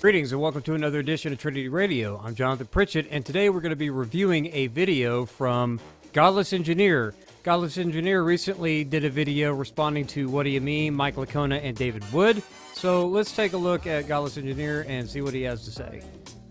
Greetings and welcome to another edition of Trinity Radio. I'm Jonathan Pritchett, and today we're going to be reviewing a video from Godless Engineer. Godless Engineer recently did a video responding to What Do You Meme, Mike Licona and David Wood. So let's take a look at Godless Engineer and see what he has to say.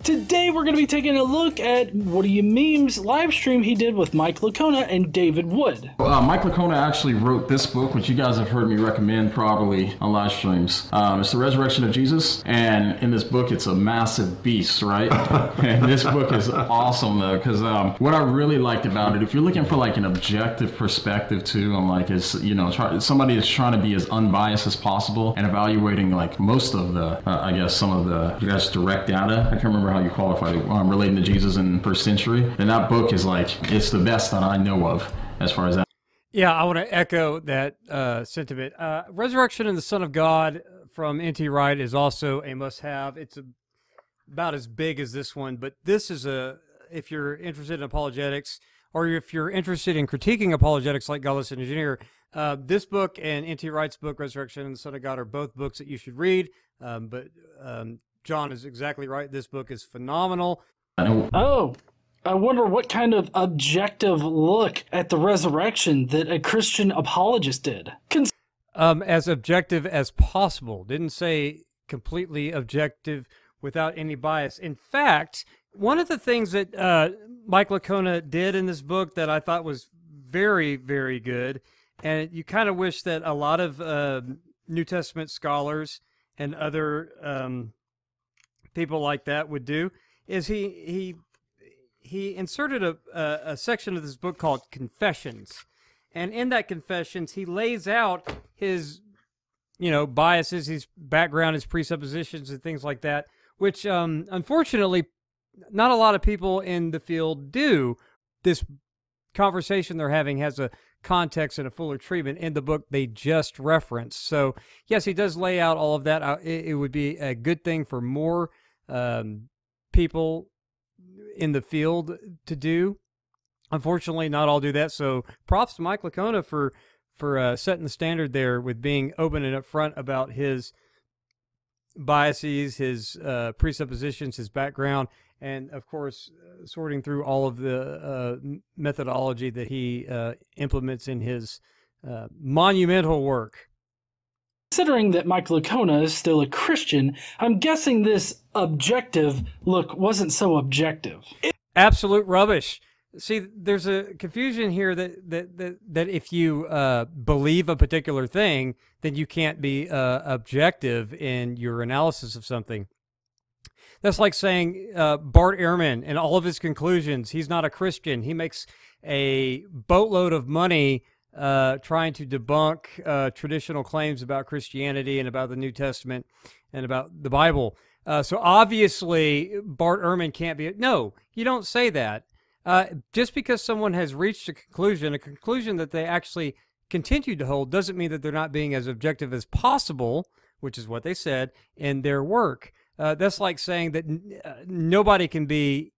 Today we're going to be taking a look at What Do You Meme's live stream he did with Mike Licona and David Wood. Uh, Mike Licona actually wrote this book, which you guys have heard me recommend probably on live streams. Um, it's The Resurrection of Jesus, and in this book it's a massive beast, right? and this book is awesome though, because um, what I really liked about it, if you're looking for like an objective perspective too, on like is you know try, somebody is trying to be as unbiased as possible and evaluating like most of the, uh, I guess some of the I guess direct data. I can't remember how you qualify um, relating to Jesus in first century. And that book is like it's the best that I know of as far as that. Yeah, I want to echo that uh, sentiment. Uh, Resurrection and the Son of God from N.T. Wright is also a must-have. It's a, about as big as this one, but this is a if you're interested in apologetics or if you're interested in critiquing apologetics like Godless Engineer, uh, this book and N.T. Wright's book, Resurrection and the Son of God, are both books that you should read. Um, but um, John is exactly right. This book is phenomenal. Oh, I wonder what kind of objective look at the resurrection that a Christian apologist did. Cons- um, as objective as possible. Didn't say completely objective without any bias. In fact, one of the things that uh, Mike Licona did in this book that I thought was very, very good, and you kind of wish that a lot of uh, New Testament scholars and other um, people like that would do is he he he inserted a, a, a section of this book called confessions. And in that confessions he lays out his you know biases his background his presuppositions and things like that which um, unfortunately not a lot of people in the field do. This conversation they're having has a context and a fuller treatment in the book they just referenced. So yes he does lay out all of that. Uh, it, it would be a good thing for more um, people in the field to do. Unfortunately, not all do that. So props to Mike Licona for for uh, setting the standard there with being open and upfront about his biases, his uh, presuppositions, his background, and of course, uh, sorting through all of the uh, methodology that he uh, implements in his uh, monumental work. Considering that Mike Licona is still a Christian, I'm guessing this objective look wasn't so objective. Absolute rubbish. See, there's a confusion here that that that, that if you uh, believe a particular thing, then you can't be uh, objective in your analysis of something. That's like saying uh, Bart Ehrman and all of his conclusions. He's not a Christian. He makes a boatload of money uh, trying to debunk uh, traditional claims about Christianity and about the New Testament and about the Bible. Uh, so obviously, Bart Ehrman can't be. No, you don't say that. Uh, just because someone has reached a conclusion, a conclusion that they actually continue to hold, doesn't mean that they're not being as objective as possible, which is what they said in their work. Uh, that's like saying that nobody can be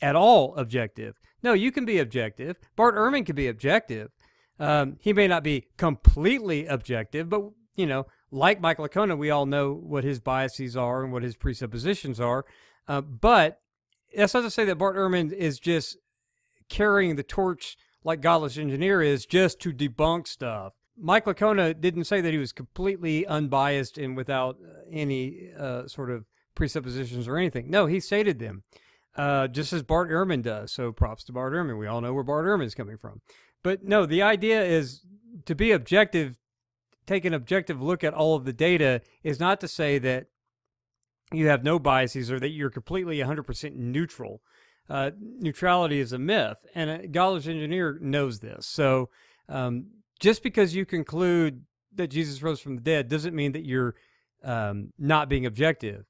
at all objective. No, you can be objective. Bart Ehrman can be objective. Um, he may not be completely objective, but you know, like Mike Licona, we all know what his biases are and what his presuppositions are. Uh, but that's not to say that Bart Ehrman is just carrying the torch like Godless Engineer is just to debunk stuff. Mike Licona didn't say that he was completely unbiased and without any uh, sort of presuppositions or anything. No, he stated them, uh, just as Bart Ehrman does. So props to Bart Ehrman. We all know where Bart Ehrman is coming from. But no, the idea is to be objective, take an objective look at all of the data is not to say that you have no biases or that you're completely 100% neutral. Uh, neutrality is a myth, and a Godless Engineer knows this. So um, just because you conclude that Jesus rose from the dead doesn't mean that you're um, not being objective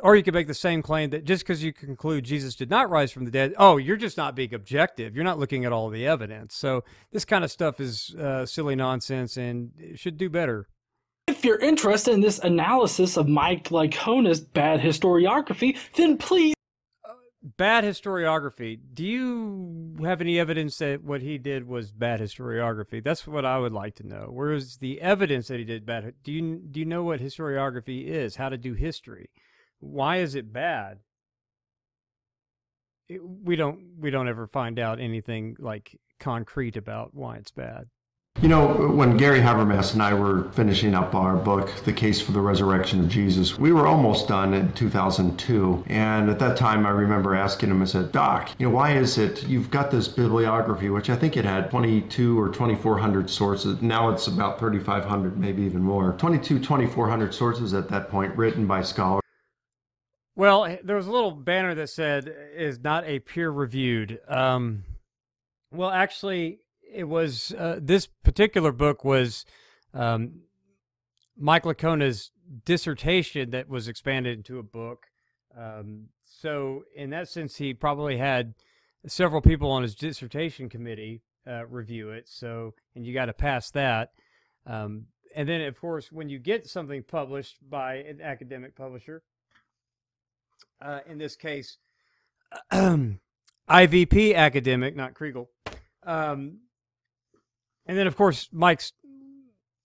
or you could make the same claim that just because you conclude Jesus did not rise from the dead, oh, you're just not being objective. You're not looking at all the evidence. So this kind of stuff is uh, silly nonsense and should do better. If you're interested in this analysis of Mike Licona's bad historiography, then please. Uh, bad historiography. Do you have any evidence that what he did was bad historiography? That's what I would like to know. Where is the evidence that he did bad? Do you do you know what historiography is? How to do history? Why is it bad? It, we don't we don't ever find out anything like concrete about why it's bad. You know, when Gary Habermas and I were finishing up our book, The Case for the Resurrection of Jesus, we were almost done in 2002. And at that time, I remember asking him, I said, Doc, you know, why is it you've got this bibliography, which I think it had 22 or 2,400 sources. Now it's about 3,500, maybe even more. 22, 2,400 sources at that point written by scholars. Well, there was a little banner that said is not a peer reviewed. Um, well, actually, it was uh, this particular book was um, Mike Licona's dissertation that was expanded into a book. Um, so, in that sense, he probably had several people on his dissertation committee uh, review it. So, and you got to pass that. Um, and then, of course, when you get something published by an academic publisher, uh, in this case, IVP academic, not Kregel. Um, and then, of course, Mike's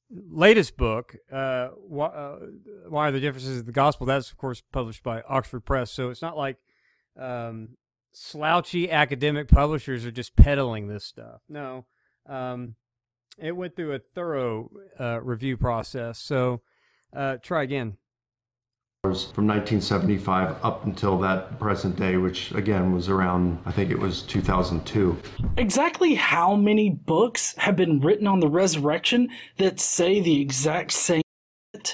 latest book, uh, why, uh, why, Are the Differences of the Gospel? That's, of course, published by Oxford Press. So it's not like um, slouchy academic publishers are just peddling this stuff. No. Um, it went through a thorough uh, review process. So uh, try again from 1975 up until that present day, which again was around, I think it was 2002. Exactly how many books have been written on the resurrection that say the exact same?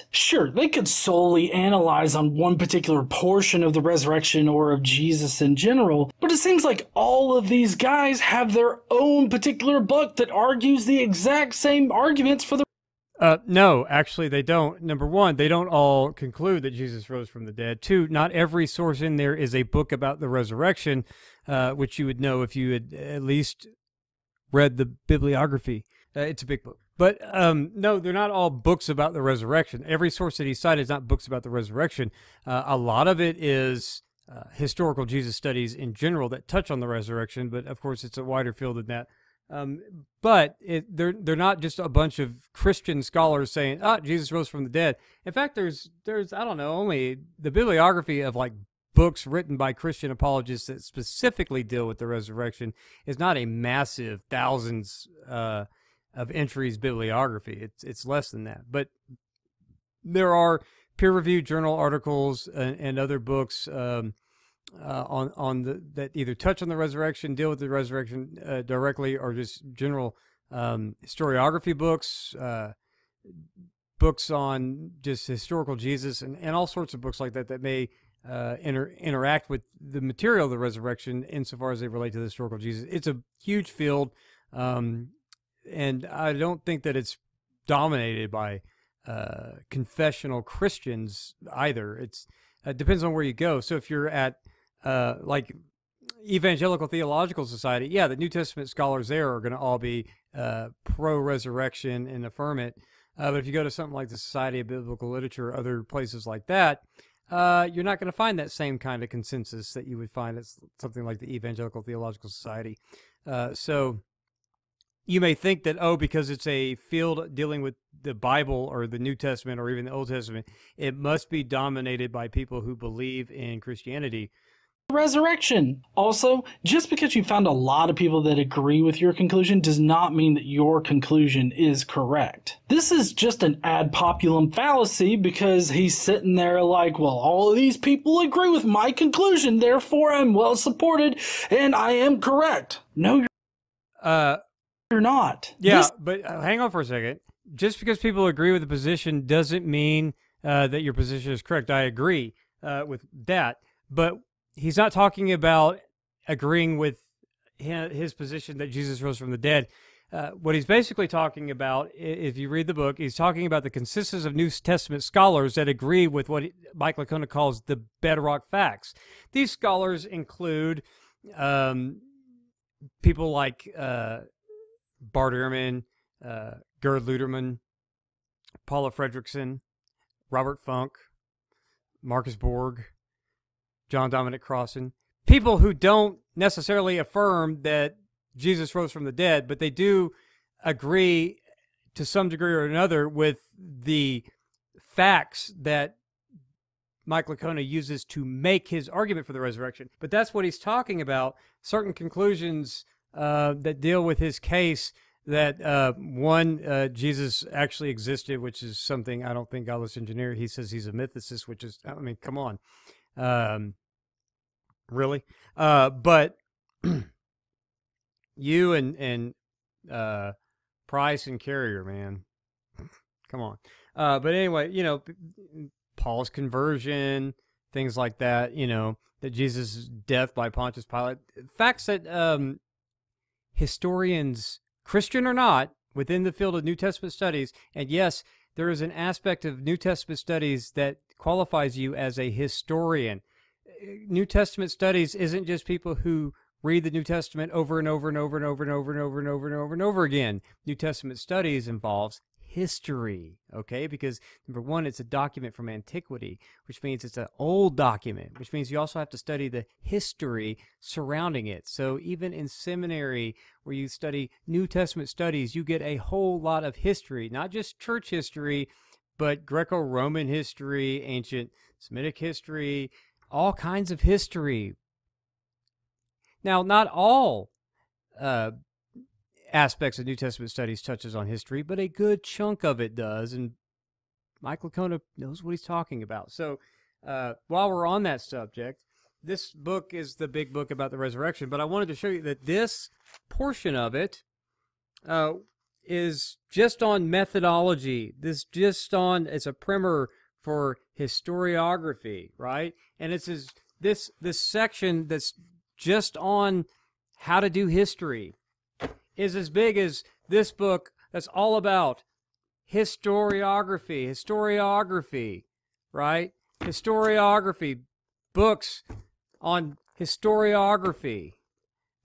Sure, they could solely analyze on one particular portion of the resurrection or of Jesus in general, but it seems like all of these guys have their own particular book that argues the exact same arguments for the uh, no, actually, they don't. Number one, they don't all conclude that Jesus rose from the dead. Two, not every source in there is a book about the resurrection, uh, which you would know if you had at least read the bibliography. Uh, it's a big book. But um, no, they're not all books about the resurrection. Every source that he cited is not books about the resurrection. Uh, a lot of it is uh, historical Jesus studies in general that touch on the resurrection, but of course, it's a wider field than that. Um, but it, they're they're not just a bunch of Christian scholars saying, "Ah, Jesus rose from the dead." In fact, there's there's I don't know only the bibliography of like books written by Christian apologists that specifically deal with the resurrection is not a massive thousands uh, of entries bibliography. It's it's less than that, but there are peer-reviewed journal articles and, and other books. Um, uh, on on the that either touch on the resurrection, deal with the resurrection uh, directly, or just general um, historiography books, uh, books on just historical Jesus, and, and all sorts of books like that that may uh, inter- interact with the material of the resurrection insofar as they relate to the historical Jesus. It's a huge field, um, and I don't think that it's dominated by uh, confessional Christians either. It's it depends on where you go. So if you're at uh, like Evangelical Theological Society, yeah, the New Testament scholars there are going to all be uh, pro resurrection and affirm it. Uh, but if you go to something like the Society of Biblical Literature, or other places like that, uh, you're not going to find that same kind of consensus that you would find at something like the Evangelical Theological Society. Uh, so you may think that, oh, because it's a field dealing with the Bible or the New Testament or even the Old Testament, it must be dominated by people who believe in Christianity resurrection. Also, just because you found a lot of people that agree with your conclusion does not mean that your conclusion is correct. This is just an ad populum fallacy because he's sitting there like, well, all of these people agree with my conclusion, therefore I'm well supported and I am correct. No, you're, uh, you're not. Yeah, this- but uh, hang on for a second. Just because people agree with the position doesn't mean uh, that your position is correct. I agree uh, with that. But he's not talking about agreeing with his position that Jesus rose from the dead. Uh, what he's basically talking about, if you read the book, he's talking about the consensus of New Testament scholars that agree with what Mike Licona calls the bedrock facts. These scholars include um, people like uh, Bart Ehrman, uh, Gerd Ludemann, Paula Fredriksen, Robert Funk, Marcus Borg, John Dominic Crossan, people who don't necessarily affirm that Jesus rose from the dead, but they do agree to some degree or another with the facts that Mike Licona uses to make his argument for the resurrection. But that's what he's talking about. Certain conclusions uh, that deal with his case that uh, one, uh, Jesus actually existed, which is something I don't think Godless Engineer. He says he's a mythicist, which is, I mean, come on, um, really. Uh, but you and and uh, Price and Carrier, man, come on. Uh, but anyway, you know, Paul's conversion, things like that. You know, that Jesus' death by Pontius Pilate, facts that um, historians Christian or not, within the field of New Testament studies, and yes, there is an aspect of New Testament studies that qualifies you as a historian. New Testament studies isn't just people who read the New Testament over and over and over and over and over and over and over and over and over again. New Testament studies involves history, okay? Because number one, it's a document from antiquity, which means it's an old document, which means you also have to study the history surrounding it. So even in seminary, where you study New Testament studies, you get a whole lot of history, not just church history, but Greco Roman history, ancient Semitic history, all kinds of history. Now, not all uh, aspects of New Testament studies touches on history, but a good chunk of it does, and Mike Licona knows what he's talking about. So, uh, while we're on that subject, this book is the big book about the resurrection, but I wanted to show you that this portion of it uh, is just on methodology. This just on it's a primer for historiography, right? And it's this this this section that's just on how to do history is as big as this book that's all about historiography, historiography, right? Historiography, books on historiography.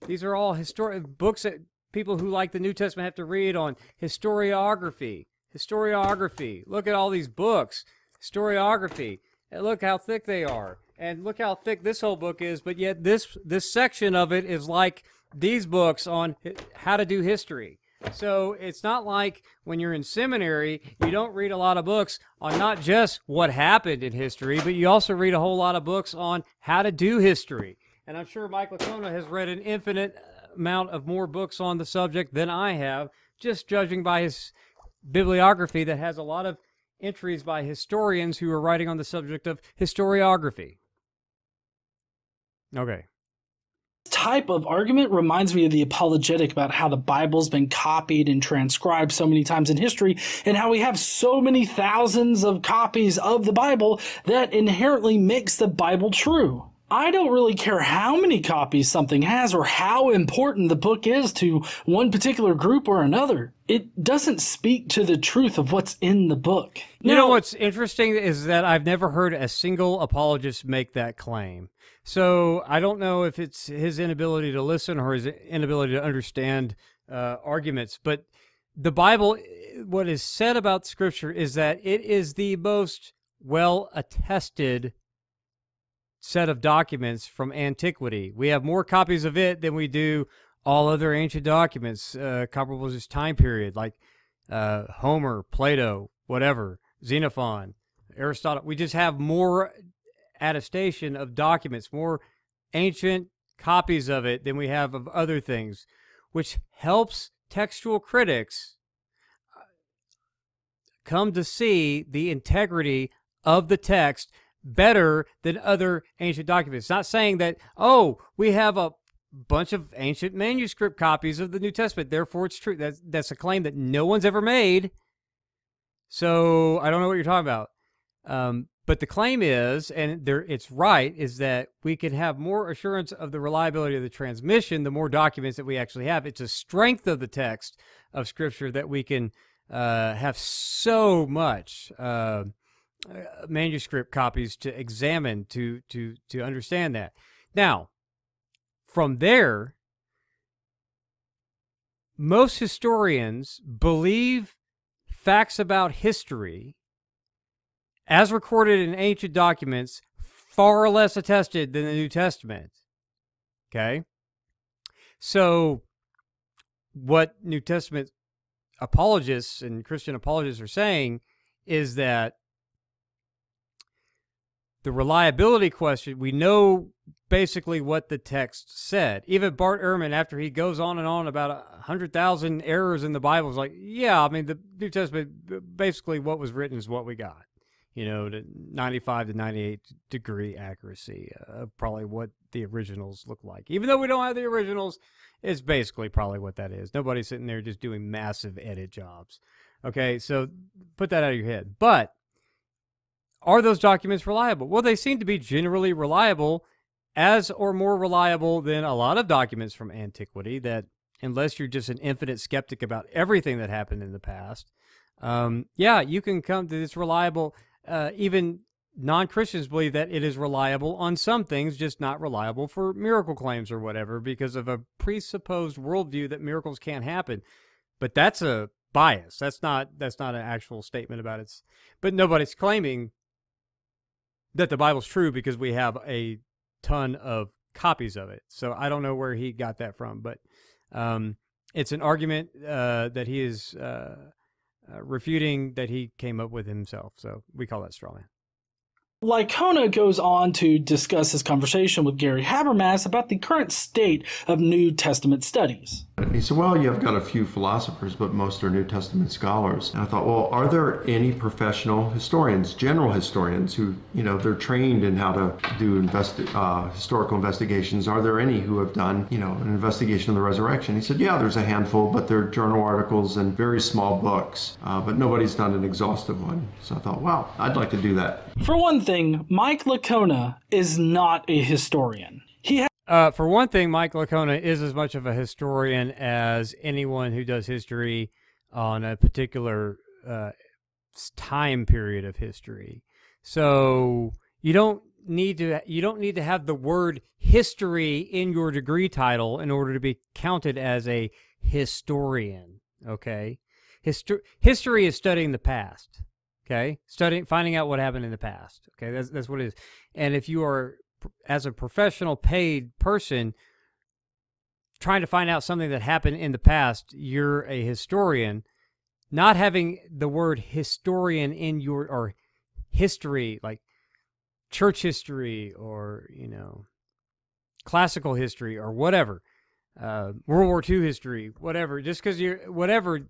These are all historic books that people who like the New Testament have to read on historiography. Historiography. Look at all these books. Historiography. And look how thick they are. And look how thick this whole book is, but yet this this section of it is like these books on how to do history. So it's not like when you're in seminary, you don't read a lot of books on not just what happened in history, but you also read a whole lot of books on how to do history. And I'm sure Mike Licona has read an infinite amount of more books on the subject than I have, just judging by his bibliography that has a lot of entries by historians who are writing on the subject of historiography. Okay type of argument reminds me of the apologetic about how the Bible's been copied and transcribed so many times in history and how we have so many thousands of copies of the Bible that inherently makes the Bible true. I don't really care how many copies something has or how important the book is to one particular group or another. It doesn't speak to the truth of what's in the book. You know what's interesting is that I've never heard a single apologist make that claim. So I don't know if it's his inability to listen or his inability to understand uh, arguments, but the Bible, what is said about Scripture is that it is the most well attested set of documents from antiquity. We have more copies of it than we do all other ancient documents uh, comparable to this time period, like uh, Homer, Plato, whatever, Xenophon, Aristotle. We just have more attestation of documents, more ancient copies of it than we have of other things, which helps textual critics uh, come to see the integrity of the text better than other ancient documents. not saying that, oh, we have a bunch of ancient manuscript copies of the New Testament, therefore it's true. That's, that's a claim that no one's ever made. So I don't know what you're talking about. Um, but the claim is, and there, it's right, is that we can have more assurance of the reliability of the transmission the more documents that we actually have. It's a strength of the text of Scripture that we can uh, have so much uh, Uh, manuscript copies to examine to to to understand that. Now, from there, most historians believe facts about history as recorded in ancient documents, far less attested than the New Testament. Okay? So, what New Testament apologists and Christian apologists are saying is that the reliability question, we know basically what the text said. Even Bart Ehrman, after he goes on and on about a hundred thousand errors in the Bible, is like, yeah, I mean, the New Testament, basically what was written is what we got. You know, to 95 to 98 degree accuracy of probably what the originals look like. Even though we don't have the originals, it's basically probably what that is. Nobody's sitting there just doing massive edit jobs. Okay, so put that out of your head. But are those documents reliable? Well, they seem to be generally reliable, as or more reliable than a lot of documents from antiquity that, unless you're just an infinite skeptic about everything that happened in the past, um, yeah, you can come to this reliable. Uh, even non Christians believe that it is reliable on some things, just not reliable for miracle claims or whatever, because of a presupposed worldview that miracles can't happen. But that's a bias. That's not that's not an actual statement about it. But nobody's claiming that the Bible's true because we have a ton of copies of it. So I don't know where he got that from, but um, it's an argument uh, that he is uh, uh, refuting that he came up with himself. So we call that straw man. Licona goes on to discuss his conversation with Gary Habermas about the current state of New Testament studies. And he said, Well, you've got a few philosophers, but most are New Testament scholars. And I thought, Well, are there any professional historians, general historians, who, you know, they're trained in how to do investi- uh, historical investigations? Are there any who have done, you know, an investigation of the resurrection? He said, Yeah, there's a handful, but they're journal articles and very small books, uh, but nobody's done an exhaustive one. So I thought, Wow, I'd like to do that. For one thing, Mike Licona is not a historian. Uh, for one thing, Mike Licona is as much of a historian as anyone who does history on a particular uh, time period of history. So you don't need to you don't need to have the word history in your degree title in order to be counted as a historian. Okay, Histo- history is studying the past. Okay, studying, finding out what happened in the past. Okay, that's that's what it is. And if you are, as a professional paid person, trying to find out something that happened in the past, you're a historian. Not having the word historian in your or history, like church history or you know classical history or whatever, uh, World War II history, whatever. Just because you're whatever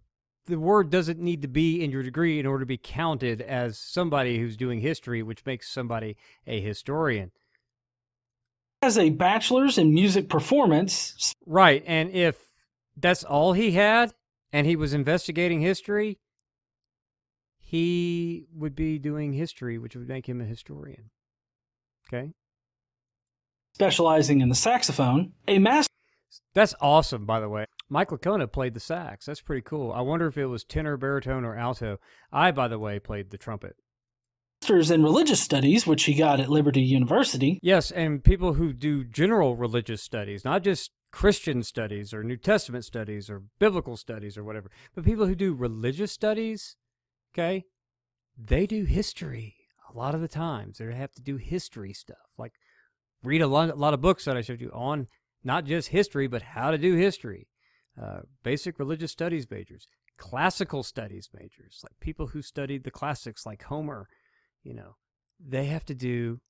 the word doesn't need to be in your degree in order to be counted as somebody who's doing history, which makes somebody a historian. Has a bachelor's in music performance. Right. And if that's all he had and he was investigating history, he would be doing history, which would make him a historian. Okay. Specializing in the saxophone, a master. That's awesome, by the way. Mike Licona played the sax. That's pretty cool. I wonder if it was tenor, baritone, or alto. I, by the way, played the trumpet. Masters in religious studies, which he got at Liberty University. Yes, and people who do general religious studies, not just Christian studies or New Testament studies or biblical studies or whatever, but people who do religious studies, okay, they do history a lot of the times. They have to do history stuff, like read a lot, a lot of books that I showed you on not just history, but how to do history uh, basic religious studies majors, classical studies majors, like people who studied the classics like Homer, you know, they have to do,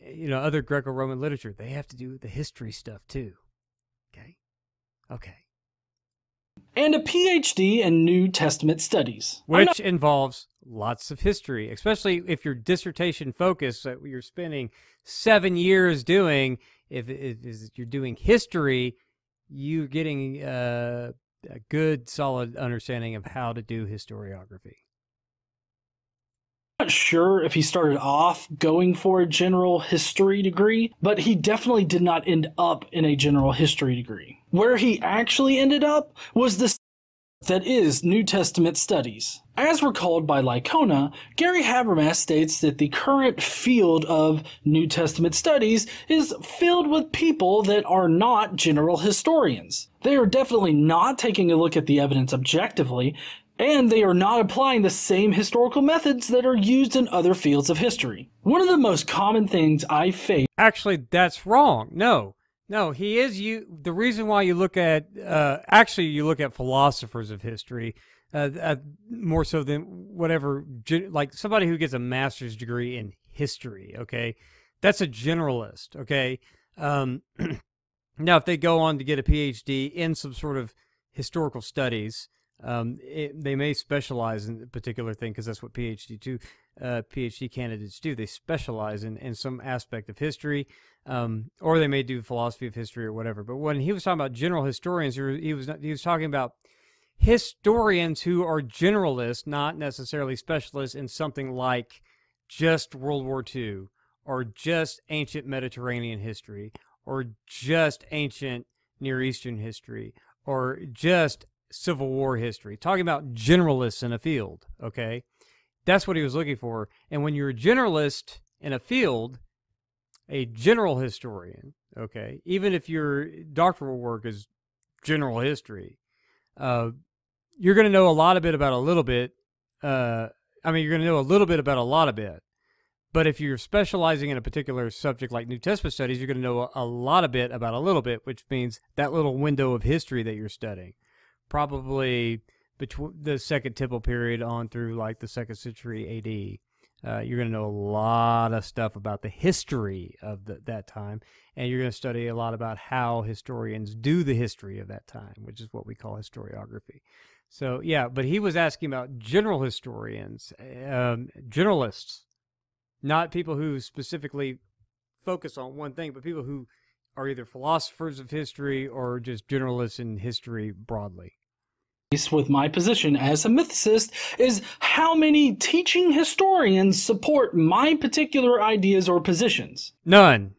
you know, other Greco Roman literature. They have to do the history stuff too. Okay. Okay. And a PhD in New Testament studies, which involves lots of history, especially if your dissertation focus that you're spending seven years doing. If, if, if you're doing history, you're getting uh, a good, solid understanding of how to do historiography. Sure if he started off going for a general history degree, but he definitely did not end up in a general history degree. Where he actually ended up was the that is New Testament studies. As recalled by Licona, Gary Habermas states that the current field of New Testament studies is filled with people that are not general historians. They are definitely not taking a look at the evidence objectively, and they are not applying the same historical methods that are used in other fields of history. One of the most common things I face. Actually, that's wrong. No. No, he is you. The reason why you look at uh, actually you look at philosophers of history uh, uh, more so than whatever like somebody who gets a master's degree in history. Okay, that's a generalist. Okay, um, now if they go on to get a PhD in some sort of historical studies, um, it, they may specialize in a particular thing because that's what PhD two uh, PhD candidates do. They specialize in, in some aspect of history, um, or they may do philosophy of history or whatever. But when he was talking about general historians, he was he was, talking about historians who are generalists, not necessarily specialists in something like just World War II or just ancient Mediterranean history or just ancient Near Eastern history or just Civil War history. Talking about generalists in a field, okay? That's what he was looking for. And when you're a generalist in a field, a general historian, okay, even if your doctoral work is general history, uh, you're going to know a lot of bit about a little bit. Uh, I mean, you're going to know a little bit about a lot of bit. But if you're specializing in a particular subject like New Testament studies, you're going to know a, lot of bit about a little bit, which means that little window of history that you're studying, probably between the Second Temple period on through like the second century AD. Uh, you're going to know a lot of stuff about the history of the, that time, and you're going to study a lot about how historians do the history of that time, which is what we call historiography. So yeah, but he was asking about general historians, um, generalists, not people who specifically focus on one thing, but people who are either philosophers of history or just generalists in history broadly. With my position as a mythicist is how many teaching historians support my particular ideas or positions. None.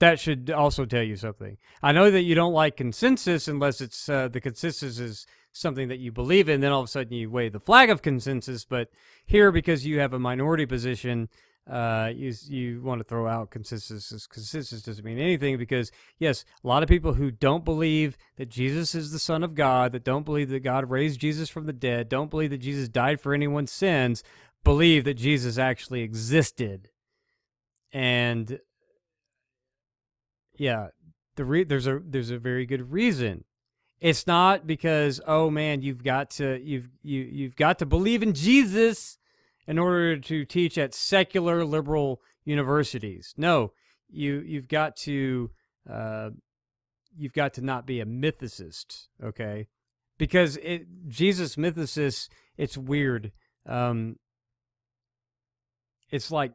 That should also tell you something. I know that you don't like consensus unless it's uh, the consensus is something that you believe in, then all of a sudden you wave the flag of consensus. But here, because you have a minority position, uh, you you want to throw out consistency. Consensus doesn't mean anything because yes, a lot of people who don't believe that Jesus is the Son of God, that don't believe that God raised Jesus from the dead, don't believe that Jesus died for anyone's sins, believe that Jesus actually existed, and yeah, the re- there's a there's a very good reason it's not because oh man, you've got to you've you you've got to believe in Jesus in order to teach at secular liberal universities. No, you you've got to uh, you've got to not be a mythicist, okay? Because it Jesus mythicist, it's weird. Um, it's like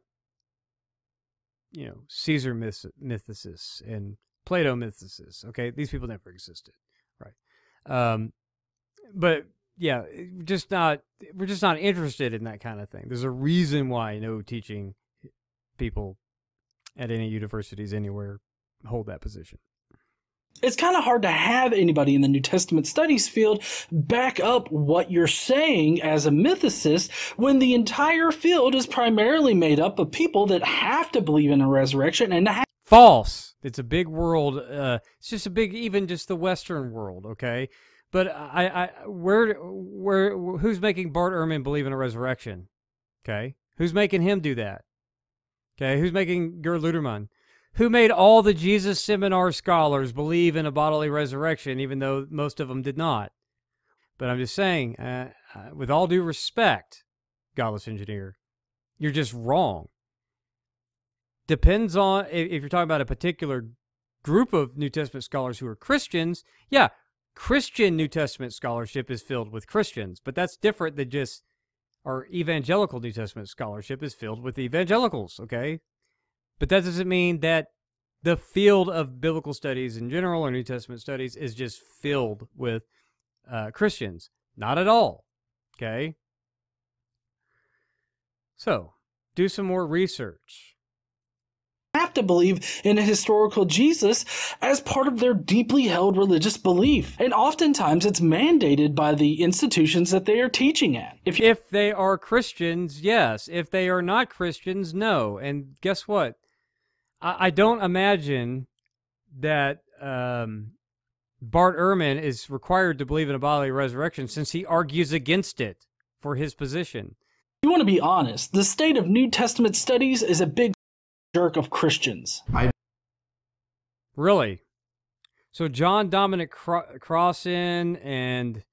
you know Caesar myth- mythicists and Plato mythicists. Okay, these people never existed. Right? Um, but yeah, just not we're just not interested in that kind of thing. There's a reason why no teaching people at any universities anywhere hold that position. It's kind of hard to have anybody in the New Testament studies field back up what you're saying as a mythicist when the entire field is primarily made up of people that have to believe in a resurrection and have false. It's a big world. Uh, it's just a big, even just the Western world. Okay, but I, I, where, where, who's making Bart Ehrman believe in a resurrection? Okay, who's making him do that? Okay, who's making Gerd Ludemann? Who made all the Jesus seminar scholars believe in a bodily resurrection, even though most of them did not? But I'm just saying, uh, uh with all due respect, godless engineer, you're just wrong depends on if you're talking about a particular group of New Testament scholars who are Christians. Yeah, Christian New Testament scholarship is filled with Christians, but that's different than just our evangelical New Testament scholarship is filled with evangelicals, okay? But that doesn't mean that the field of biblical studies in general or New Testament studies is just filled with uh, Christians. Not at all, okay? So, do some more research have to believe in a historical Jesus as part of their deeply held religious belief. And oftentimes it's mandated by the institutions that they are teaching at. If, if they are Christians, yes. If they are not Christians, no. And guess what? I, I don't imagine that um, Bart Ehrman is required to believe in a bodily resurrection since he argues against it for his position. You want to be honest, the state of New Testament studies is a big jerk of Christians. I really. So John Dominic Cro- Crossan and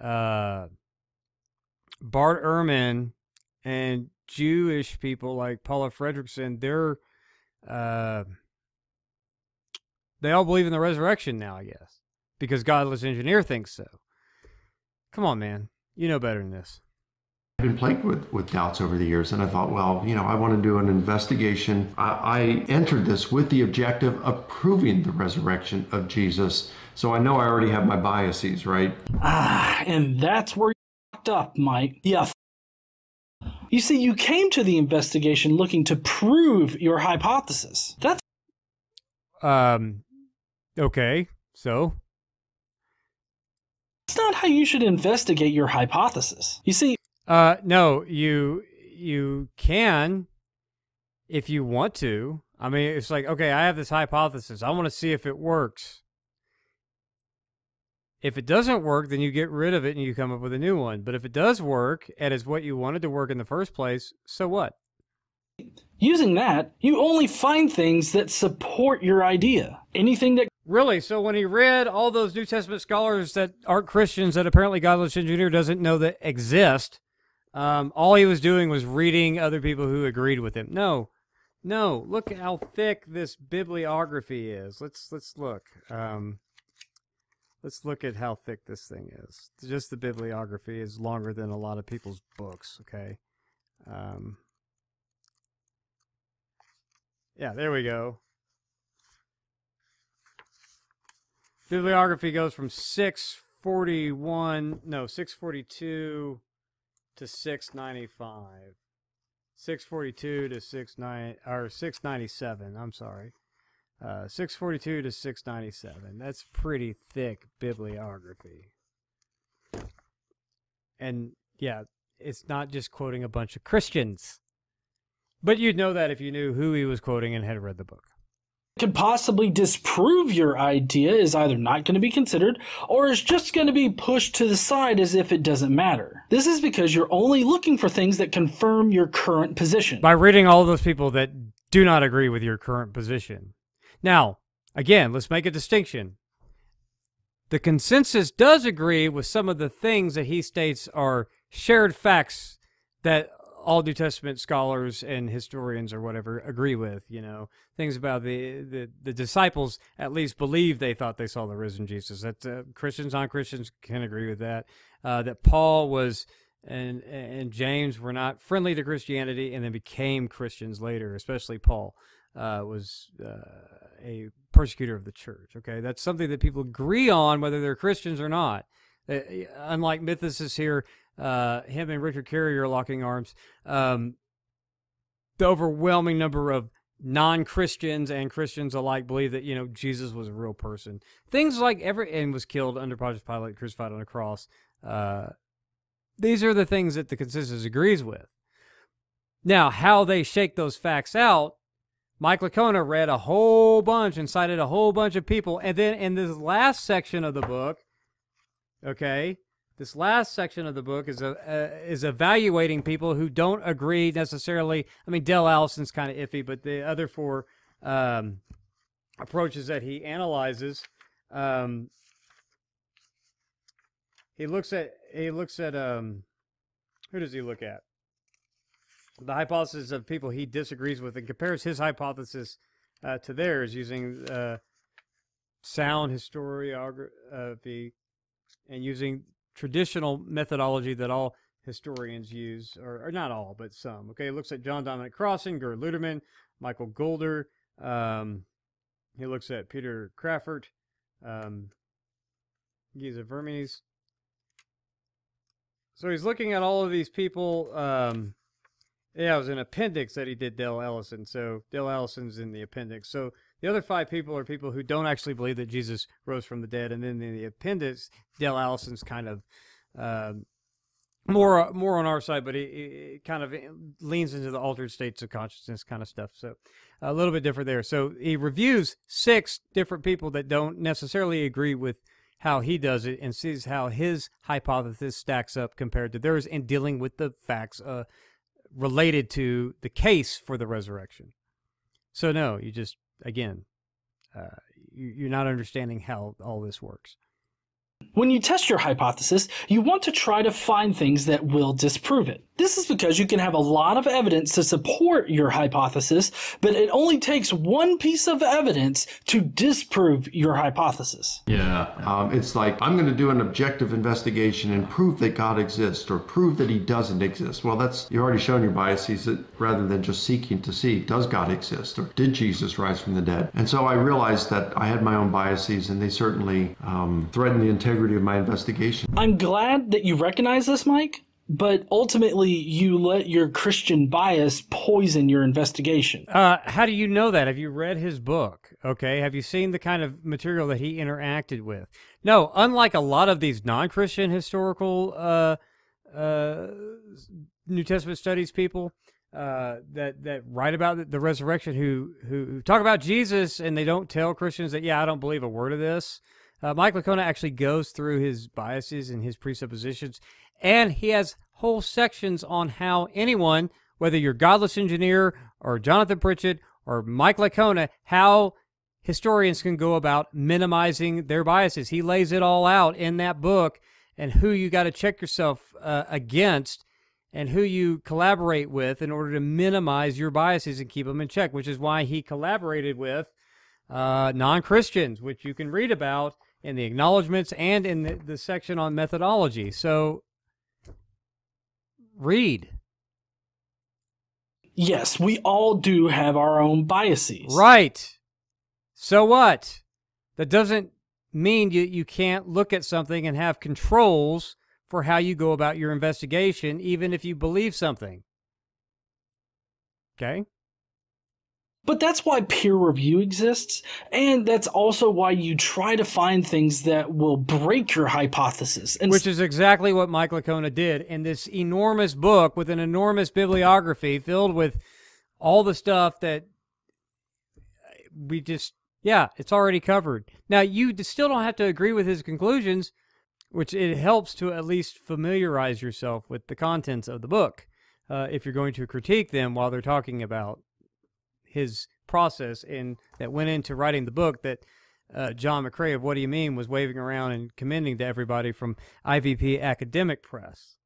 uh, Bart Ehrman and Jewish people like Paula Fredriksen, they're uh, they all believe in the resurrection now, I guess, because Godless Engineer thinks so. Come on, man, you know better than this. I've been plagued with, with doubts over the years, and I thought, well, you know, I want to do an investigation. I, I entered this with the objective of proving the resurrection of Jesus. So I know I already have my biases, right? Ah, and that's where you fucked up, Mike. Yeah. You see, you came to the investigation looking to prove your hypothesis. That's Um, okay, so it's not how you should investigate your hypothesis. You see, uh, no, you you can if you want to. I mean, it's like okay, I have this hypothesis. I want to see if it works. If it doesn't work, then you get rid of it and you come up with a new one. But if it does work and is what you wanted to work in the first place, so what? using that, you only find things that support your idea. Anything that Really? So when he read all those New Testament scholars that aren't Christians that apparently Godless Engineer doesn't know that exist, um, all he was doing was reading other people who agreed with him. No, no. Look how thick this bibliography is. Let's let's look. Um, let's look at how thick this thing is. Just the bibliography is longer than a lot of people's books. Okay. Um, yeah, there we go. Bibliography goes from 641, no, 642 to 695. 642 to 69 or 697, I'm sorry. Uh, 642 to 697. That's pretty thick bibliography. And yeah, it's not just quoting a bunch of Christians. But you'd know that if you knew who he was quoting and had read the book. Could possibly disprove your idea is either not going to be considered or is just going to be pushed to the side as if it doesn't matter. This is because you're only looking for things that confirm your current position. By reading all those people that do not agree with your current position. Now, again, let's make a distinction. The consensus does agree with some of the things that he states are shared facts that all New Testament scholars and historians or whatever agree with. You know, things about the the, the disciples at least believe they thought they saw the risen Jesus. That uh, Christians, non Christians can agree with that. Uh, that Paul was and and James were not friendly to Christianity and then became Christians later, especially Paul. Uh, was uh, a persecutor of the church. Okay, that's something that people agree on, whether they're Christians or not. Uh, unlike mythicists here, uh, him and Richard Carrier locking arms. Um, the overwhelming number of non-Christians and Christians alike believe that you know Jesus was a real person. Things like every and was killed under Pontius Pilate, crucified on a cross. Uh, these are the things that the consensus agrees with. Now, how they shake those facts out, Mike Licona read a whole bunch and cited a whole bunch of people, and then in this last section of the book, okay, this last section of the book is a, uh, is evaluating people who don't agree necessarily. I mean, Dale Allison's kind of iffy, but the other four um, approaches that he analyzes, um, he looks at he looks at um, who does he look at? The hypothesis of people he disagrees with and compares his hypothesis uh, to theirs using uh, sound historiography and using traditional methodology that all historians use, or, or, not all, but some. Okay, it looks at John Dominic Crossan, Gerd Ludemann, Michael Goulder. Um, he looks at Peter Craffert, um, Geza Vermes. So he's looking at all of these people. Um, yeah, it was an appendix that he did Dale Allison. So Dale Allison's in the appendix. So the other five people are people who don't actually believe that Jesus rose from the dead, and then in the appendix, Dale Allison's kind of um, more more on our side, but he, kind of leans into the altered states of consciousness kind of stuff. So a little bit different there. So he reviews six different people that don't necessarily agree with how he does it, and sees how his hypothesis stacks up compared to theirs, in dealing with the facts uh, related to the case for the resurrection. So no, you just again, uh, you're not understanding how all this works. When you test your hypothesis, you want to try to find things that will disprove it. This is because you can have a lot of evidence to support your hypothesis, but it only takes one piece of evidence to disprove your hypothesis. Yeah. Um, it's like, I'm going to do an objective investigation and prove that God exists or prove that he doesn't exist. Well, that's, you're already showing your biases that rather than just seeking to see, does God exist or did Jesus rise from the dead? And so I realized that I had my own biases and they certainly um, threatened the integrity of my investigation. I'm glad that you recognize this, Mike, but ultimately you let your Christian bias poison your investigation. Uh, how do you know that? Have you read his book? Okay. Have you seen the kind of material that he interacted with? No, unlike a lot of these non Christian historical uh, uh, New Testament studies people. Uh, that that write about the, the resurrection, who, who who talk about Jesus, and they don't tell Christians that yeah, I don't believe a word of this. Uh, Mike Licona actually goes through his biases and his presuppositions, and he has whole sections on how anyone, whether you're Godless Engineer or Jonathan Pritchett or Mike Licona, how historians can go about minimizing their biases. He lays it all out in that book and who you got to check yourself uh, against and who you collaborate with in order to minimize your biases and keep them in check, which is why he collaborated with uh, non Christians, which you can read about in the acknowledgments and in the, the section on methodology. So read. Yes, we all do have our own biases. Right. So what? That doesn't mean you, you can't look at something and have controls for how you go about your investigation, even if you believe something. Okay? But that's why peer review exists, and that's also why you try to find things that will break your hypothesis. And Which is exactly what Mike Licona did in this enormous book with an enormous bibliography filled with all the stuff that we just, yeah, it's already covered. Now, you still don't have to agree with his conclusions, which it helps to at least familiarize yourself with the contents of the book uh, if you're going to critique them while they're talking about his process and that went into writing the book that uh, John McCrae of What Do You Meme was waving around and commending to everybody from IVP Academic Press.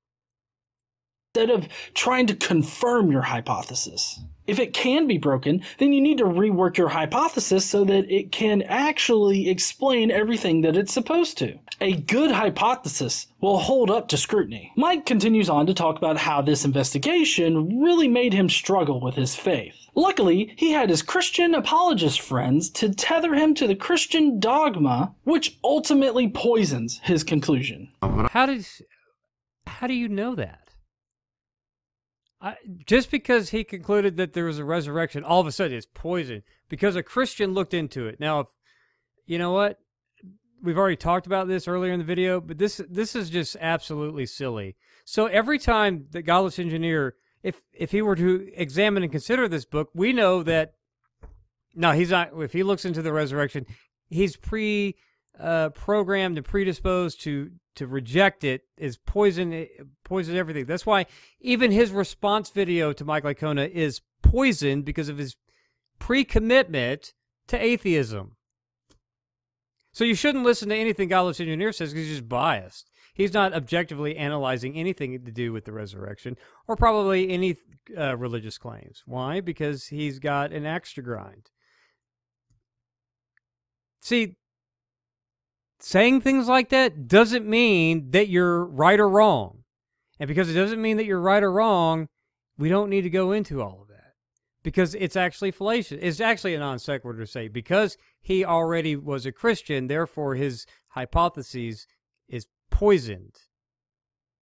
Instead of trying to confirm your hypothesis. If it can be broken, then you need to rework your hypothesis so that it can actually explain everything that it's supposed to. A good hypothesis will hold up to scrutiny. Mike continues on to talk about how this investigation really made him struggle with his faith. Luckily, he had his Christian apologist friends to tether him to the Christian dogma, which ultimately poisons his conclusion. How did how do you know that? I, just because he concluded that there was a resurrection, all of a sudden it's poison because a Christian looked into it. Now, if you know what, we've already talked about this earlier in the video, but this this is just absolutely silly. So every time the godless engineer, if if he were to examine and consider this book, we know that no, he's not. If he looks into the resurrection, he's pre uh, programmed and predisposed to to reject it is poison poison everything. That's why even his response video to Mike Licona is poisoned because of his pre-commitment to atheism. So you shouldn't listen to anything Godless Engineer says because he's just biased. He's not objectively analyzing anything to do with the resurrection or probably any uh, religious claims. Why? Because he's got an extra grind. See, saying things like that doesn't mean that you're right or wrong. And because it doesn't mean that you're right or wrong, we don't need to go into all of that because it's actually fallacious. It's actually a non sequitur to say because he already was a Christian, therefore his hypothesis is poisoned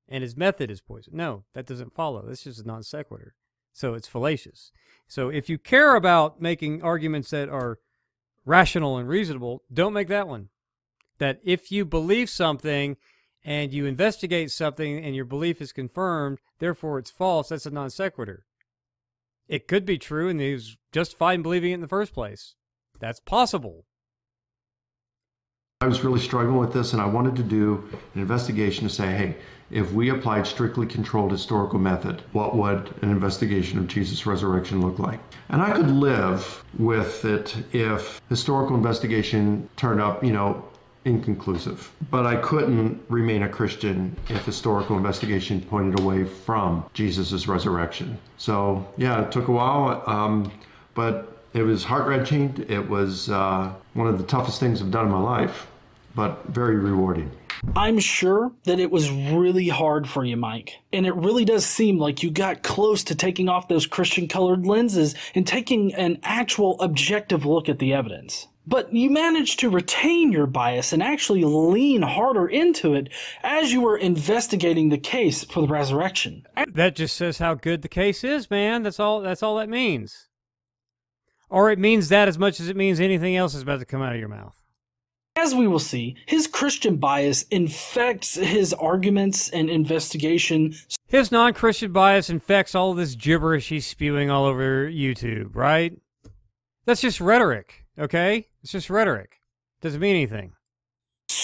and his method is poisoned. No, that doesn't follow. That's just a non sequitur. So it's fallacious. So if you care about making arguments that are rational and reasonable, don't make that one that if you believe something and you investigate something and your belief is confirmed, therefore it's false, that's a non sequitur. It could be true and he was justified in believing it in the first place. That's possible. I was really struggling with this and I wanted to do an investigation to say, hey, if we applied strictly controlled historical method, what would an investigation of Jesus' resurrection look like? And I could live with it if historical investigation turned up, you know, inconclusive. But I couldn't remain a Christian if historical investigation pointed away from Jesus' resurrection. So, yeah, it took a while, um, but it was heart wrenching. It was uh, one of the toughest things I've done in my life, but very rewarding. I'm sure that it was really hard for you, Mike. And it really does seem like you got close to taking off those Christian colored lenses and taking an actual objective look at the evidence. But you managed to retain your bias and actually lean harder into it as you were investigating the case for the resurrection. That just says how good the case is, man. That's all that's all that means. Or it means that as much as it means anything else is about to come out of your mouth. As we will see, his Christian bias infects his arguments and investigation. His non Christian bias infects all this gibberish he's spewing all over YouTube, right? That's just rhetoric, okay? It's just rhetoric. Doesn't mean anything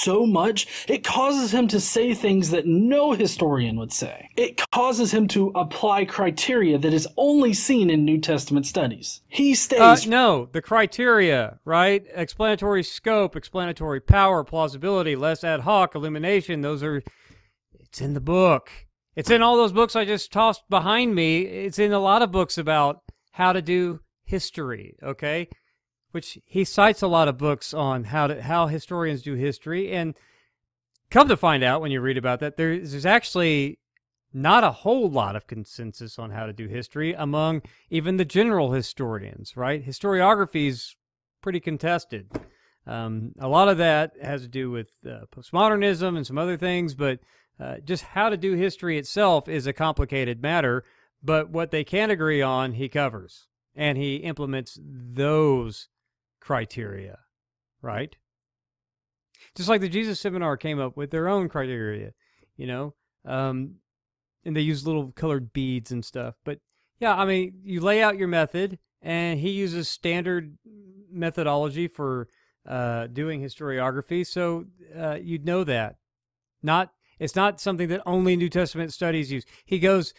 so much, it causes him to say things that no historian would say. It causes him to apply criteria that is only seen in New Testament studies. He stays. Uh, no, the criteria, right? Explanatory scope, explanatory power, plausibility, less ad hoc, illumination, those are. It's in the book. It's in all those books I just tossed behind me. It's in a lot of books about how to do history, okay? Which he cites a lot of books on how to how historians do history. And come to find out when you read about that there's, there's actually not a whole lot of consensus on how to do history among even the general historians right? Historiography is pretty contested. Um, a lot of that has to do with uh, postmodernism and some other things but uh, just how to do history itself is a complicated matter. But what they can agree on he covers and he implements those criteria, right? Just like the Jesus Seminar came up with their own criteria, you know, um, and they use little colored beads and stuff. But yeah, I mean, you lay out your method, and he uses standard methodology for uh, doing historiography, so uh, you'd know that. Not it's not something that only New Testament studies use. He goes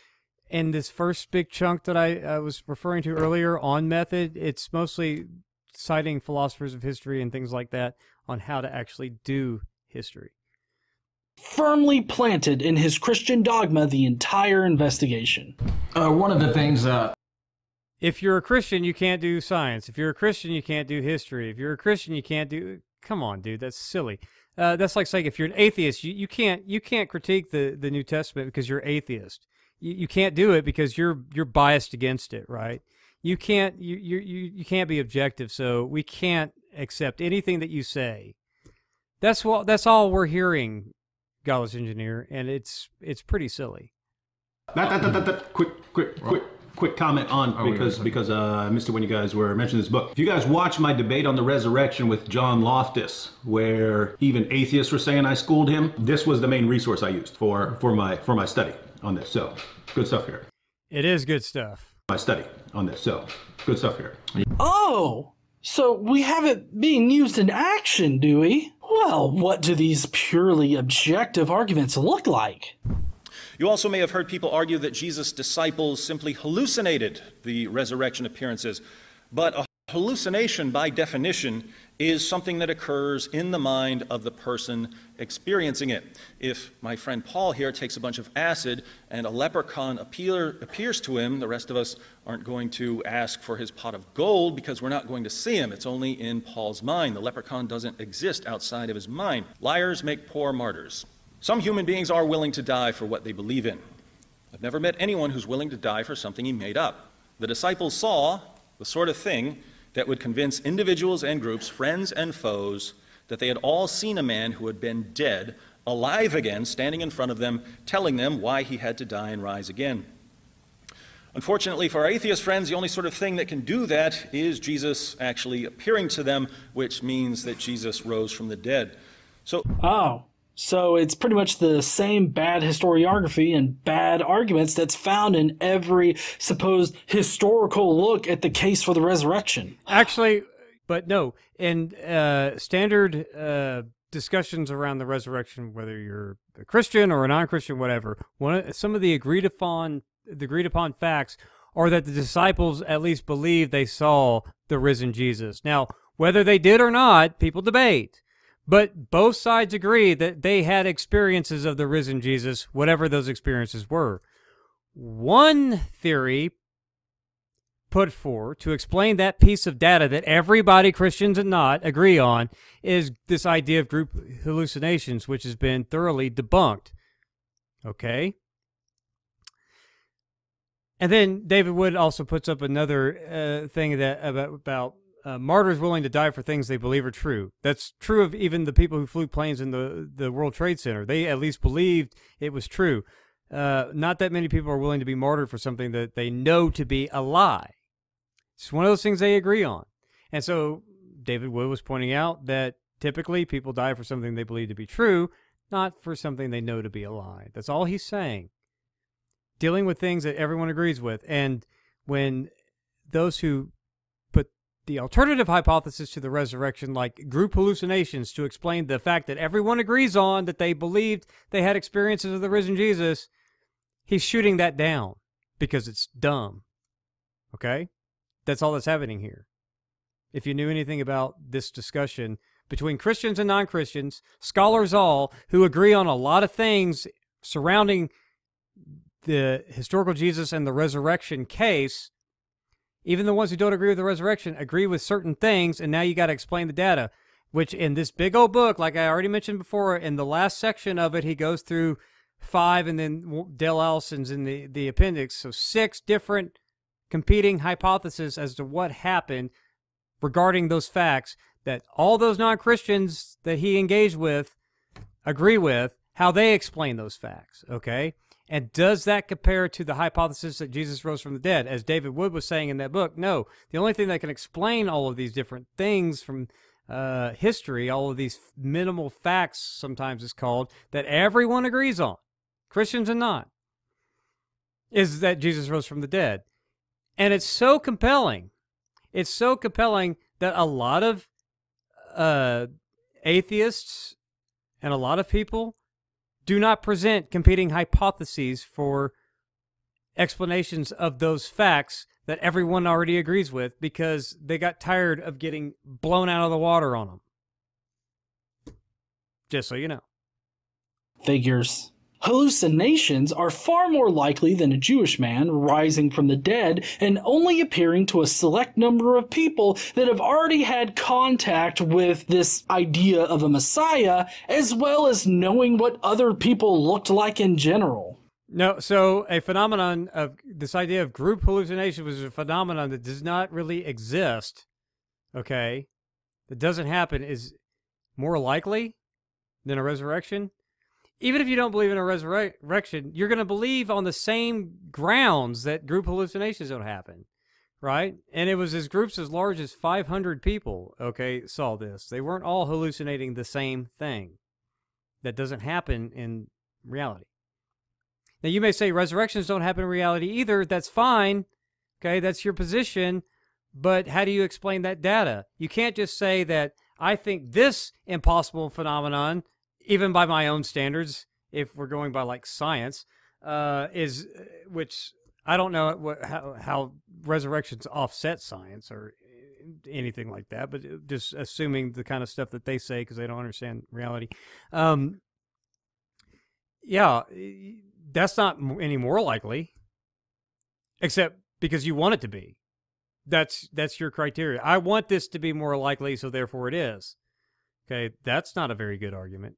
in this first big chunk that I, I was referring to earlier on method. It's mostly citing philosophers of history and things like that on how to actually do history. Firmly planted in his Christian dogma the entire investigation. Uh, one of the things that. If you're a Christian, you can't do science. If you're a Christian, you can't do history. If you're a Christian, you can't do. Come on, dude, that's silly. Uh, that's like saying if you're an atheist, you, you can't you can't critique the, the New Testament because you're atheist. You, you can't do it because you're you're biased against it, right? You can't you, you you you can't be objective so we can't accept anything that you say that's what that's all we're hearing godless engineer and it's it's pretty silly that, that, that, that, that quick quick quick quick comment on oh, because because uh, I missed it when you guys were mentioning this book. If you guys watch my debate on the resurrection with John Loftus, where even atheists were saying I schooled him, this was the main resource I used for for my for my study on this. So good stuff here. It is good stuff my study on this. So good stuff here. Oh, so we have it being used in action, do we? Well, what do these purely objective arguments look like? You also may have heard people argue that Jesus' disciples simply hallucinated the resurrection appearances, but a hallucination, by definition, is something that occurs in the mind of the person experiencing it. If my friend Paul here takes a bunch of acid and a leprechaun appear, appears to him, the rest of us aren't going to ask for his pot of gold because we're not going to see him. It's only in Paul's mind. The leprechaun doesn't exist outside of his mind. Liars make poor martyrs. Some human beings are willing to die for what they believe in. I've never met anyone who's willing to die for something he made up. The disciples saw the sort of thing that would convince individuals and groups, friends and foes, that they had all seen a man who had been dead, alive again, standing in front of them, telling them why he had to die and rise again. Unfortunately, for our atheist friends, the only sort of thing that can do that is Jesus actually appearing to them, which means that Jesus rose from the dead. So, oh, so it's pretty much the same bad historiography and bad arguments that's found in every supposed historical look at the case for the resurrection. Actually, but no, in uh, standard uh, discussions around the resurrection, whether you're a Christian or a non-Christian, whatever, one some of the agreed upon the agreed upon facts are that the disciples at least believed they saw the risen Jesus. Now, whether they did or not, people debate. But both sides agree that they had experiences of the risen Jesus, whatever those experiences were. One theory put forth to explain that piece of data that everybody, Christians and not, agree on is this idea of group hallucinations, which has been thoroughly debunked. Okay? And then David Wood also puts up another uh, thing that about, about uh, martyrs willing to die for things they believe are true. That's true of even the people who flew planes in the, the World Trade Center. They at least believed it was true. Uh, not that many people are willing to be martyred for something that they know to be a lie. It's one of those things they agree on. And so David Wood was pointing out that typically people die for something they believe to be true, not for something they know to be a lie. That's all he's saying. Dealing with things that everyone agrees with. And when those who the alternative hypothesis to the resurrection, like group hallucinations, to explain the fact that everyone agrees on that they believed they had experiences of the risen Jesus, he's shooting that down because it's dumb. Okay? That's all that's happening here. If you knew anything about this discussion between Christians and non Christians, scholars all who agree on a lot of things surrounding the historical Jesus and the resurrection case, even the ones who don't agree with the resurrection agree with certain things, and now you got to explain the data. Which in this big old book, like I already mentioned before, in the last section of it, he goes through five, and then Dale Allison's in the, the appendix. So six different competing hypotheses as to what happened regarding those facts that all those non Christians that he engaged with agree with, how they explain those facts. Okay. And does that compare to the hypothesis that Jesus rose from the dead? As David Wood was saying in that book, no. The only thing that can explain all of these different things from uh, history, all of these minimal facts, sometimes is called, that everyone agrees on, Christians and not, is that Jesus rose from the dead. And it's so compelling. It's so compelling that a lot of uh, atheists and a lot of people do not present competing hypotheses for explanations of those facts that everyone already agrees with because they got tired of getting blown out of the water on them. Just so you know. Figures. Hallucinations are far more likely than a Jewish man rising from the dead and only appearing to a select number of people that have already had contact with this idea of a Messiah, as well as knowing what other people looked like in general. No, so a phenomenon of this idea of group hallucination was a phenomenon that does not really exist, okay, that doesn't happen, is more likely than a resurrection even if you don't believe in a resurrection, you're going to believe on the same grounds that group hallucinations don't happen, right? And it was as groups as large as 500 people, okay, saw this. They weren't all hallucinating the same thing. That doesn't happen in reality. Now, you may say resurrections don't happen in reality either. That's fine. Okay, that's your position. But how do you explain that data? You can't just say that I think this impossible phenomenon even by my own standards, if we're going by like science, uh, is uh, which I don't know what, how, how resurrections offset science or anything like that, but uh, just assuming the kind of stuff that they say because they don't understand reality. Um, yeah, that's not any more likely, except because you want it to be. That's that's your criteria. I want this to be more likely, so therefore it is. Okay, that's not a very good argument.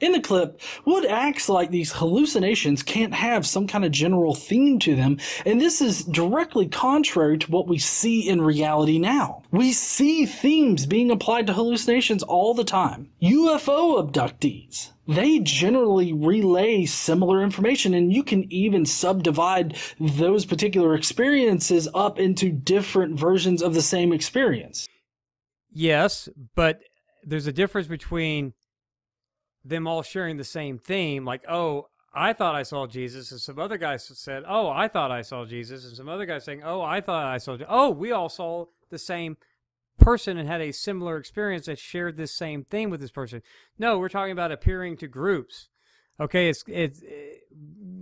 In the clip, Wood acts like these hallucinations can't have some kind of general theme to them, and this is directly contrary to what we see in reality now. We see themes being applied to hallucinations all the time. UFO abductees. They generally relay similar information, and you can even subdivide those particular experiences up into different versions of the same experience. Yes, but there's a difference between them all sharing the same theme, like, oh, I thought I saw Jesus, and some other guys said, oh, I thought I saw Jesus, and some other guys saying, oh, I thought I saw, oh, we all saw the same person and had a similar experience that shared this same thing with this person. No, we're talking about appearing to groups. Okay, it's it's it,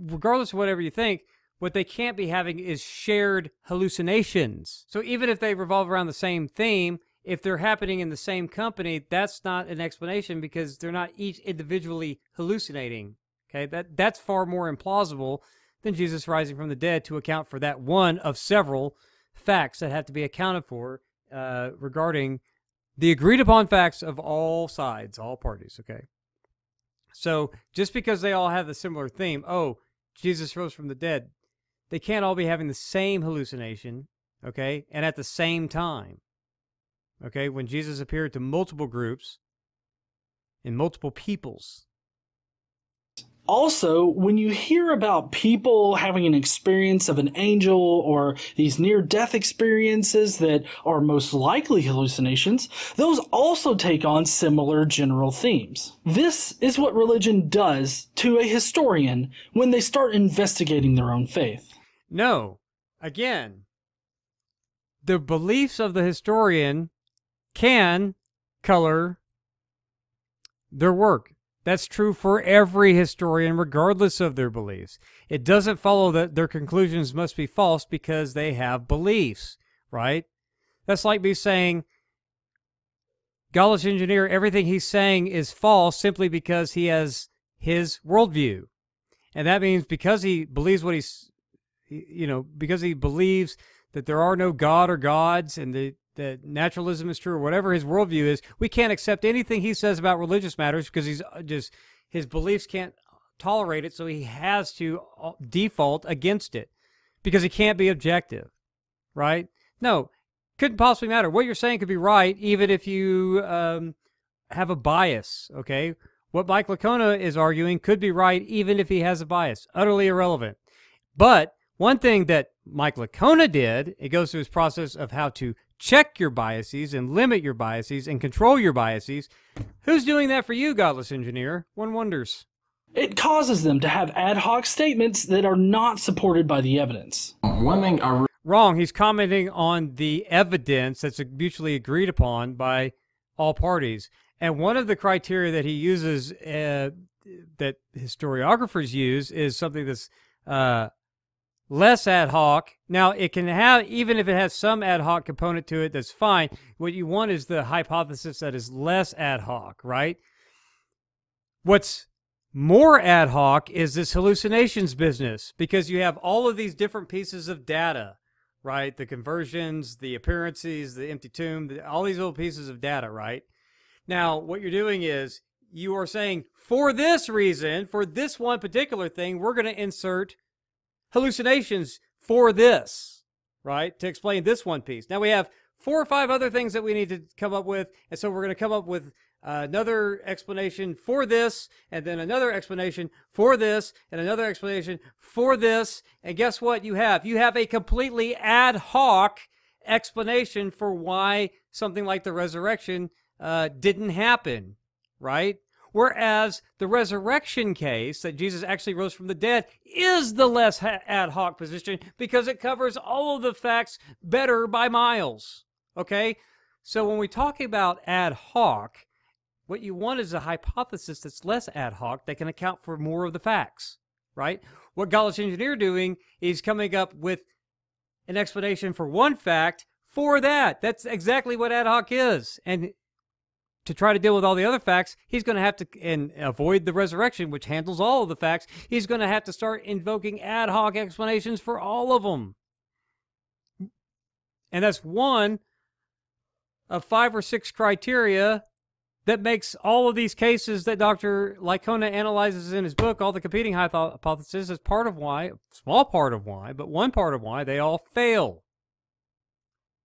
regardless of whatever you think, what they can't be having is shared hallucinations. So even if they revolve around the same theme, if they're happening in the same company, that's not an explanation because they're not each individually hallucinating. Okay, that that's far more implausible than Jesus rising from the dead to account for that one of several facts that have to be accounted for uh, regarding the agreed upon facts of all sides, all parties. Okay, so just because they all have a similar theme, oh, Jesus rose from the dead, they can't all be having the same hallucination. Okay, and at the same time. Okay, when Jesus appeared to multiple groups and multiple peoples, also, when you hear about people having an experience of an angel or these near death experiences that are most likely hallucinations, those also take on similar general themes. This is what religion does to a historian when they start investigating their own faith. No. Again, the beliefs of the historian can color their work. That's true for every historian, regardless of their beliefs. It doesn't follow that their conclusions must be false because they have beliefs, right? That's like me saying, Godless engineer, everything he's saying is false simply because he has his worldview. And that means because he believes what he's, you know, because he believes that there are no God or gods and the that naturalism is true or whatever his worldview is, we can't accept anything he says about religious matters because he's uh, just his beliefs can't tolerate it, so he has to uh, default against it because he can't be objective, right? No, couldn't possibly matter. What you're saying could be right even if you um, have a bias. Okay, what Mike Licona is arguing could be right even if he has a bias. Utterly irrelevant. But one thing that Mike Licona did, it goes through his process of how to check your biases and limit your biases and control your biases. Who's doing that for you, godless engineer? One wonders. It causes them to have ad hoc statements that are not supported by the evidence. One thing I Wrong. He's commenting on the evidence that's mutually agreed upon by all parties. And one of the criteria that he uses, uh, that historiographers use, is something that's uh, less ad hoc. Now, it can have, even if it has some ad hoc component to it, that's fine. What you want is the hypothesis that is less ad hoc, right? What's more ad hoc is this hallucinations business because you have all of these different pieces of data, right? The conversions, the appearances, the empty tomb, the, all these little pieces of data, right? Now, what you're doing is you are saying, for this reason, for this one particular thing, we're going to insert hallucinations for this, right? To explain this one piece. Now we have four or five other things that we need to come up with. And so we're going to come up with uh, another explanation for this, and then another explanation for this, and another explanation for this. And guess what you have? You have a completely ad hoc explanation for why something like the resurrection uh, didn't happen, right? Whereas the resurrection case that Jesus actually rose from the dead is the less ad hoc position because it covers all of the facts better by miles. Okay? So when we talk about ad hoc, what you want is a hypothesis that's less ad hoc that can account for more of the facts, right? What Godless Engineer doing is coming up with an explanation for one fact for that. That's exactly what ad hoc is. And to try to deal with all the other facts, he's going to have to and avoid the resurrection, which handles all of the facts. He's going to have to start invoking ad hoc explanations for all of them. And that's one of five or six criteria that makes all of these cases that Dr. Licona analyzes in his book, all the competing hypotheses, is part of why, small part of why, but one part of why they all fail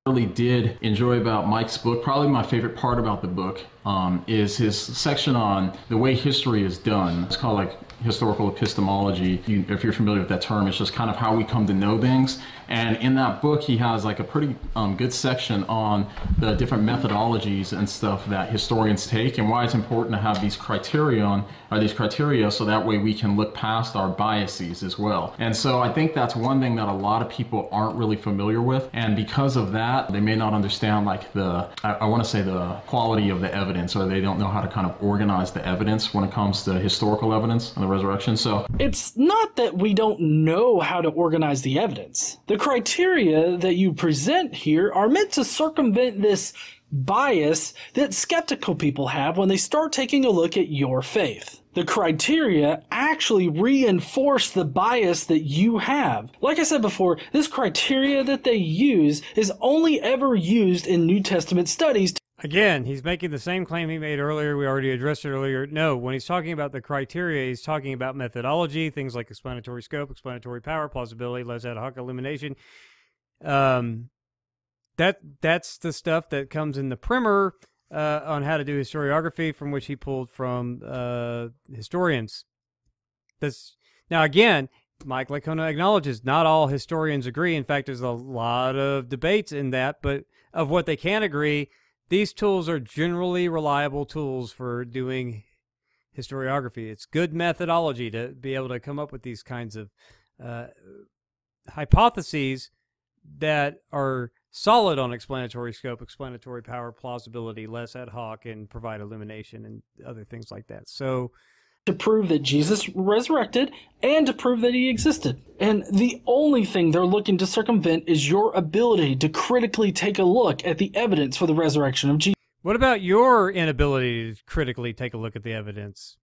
really did enjoy about Mike's book, probably my favorite part about the book, um, is his section on the way history is done. It's called like historical epistemology. You, if you're familiar with that term, it's just kind of how we come to know things. And in that book, he has like a pretty um, good section on the different methodologies and stuff that historians take and why it's important to have these criterion or these criteria so that way we can look past our biases as well. And so I think that's one thing that a lot of people aren't really familiar with. And because of that, they may not understand like the, I, I want to say the quality of the evidence or they don't know how to kind of organize the evidence when it comes to historical evidence and the resurrection. So it's not that we don't know how to organize the evidence. The criteria that you present here are meant to circumvent this bias that skeptical people have when they start taking a look at your faith. The criteria actually reinforce the bias that you have. Like I said before, this criteria that they use is only ever used in New Testament studies Again, he's making the same claim he made earlier. We already addressed it earlier. No, when he's talking about the criteria, he's talking about methodology, things like explanatory scope, explanatory power, plausibility, les ad hoc illumination. Um, that that's the stuff that comes in the primer uh, on how to do historiography, from which he pulled from uh, historians. This now again, Mike Licona acknowledges not all historians agree. In fact, there's a lot of debates in that, but of what they can agree, these tools are generally reliable tools for doing historiography. It's good methodology to be able to come up with these kinds of uh, hypotheses that are solid on explanatory scope, explanatory power, plausibility, less ad hoc, and provide illumination and other things like that. So, to prove that Jesus resurrected and to prove that he existed. And the only thing they're looking to circumvent is your ability to critically take a look at the evidence for the resurrection of Jesus. What about your inability to critically take a look at the evidence?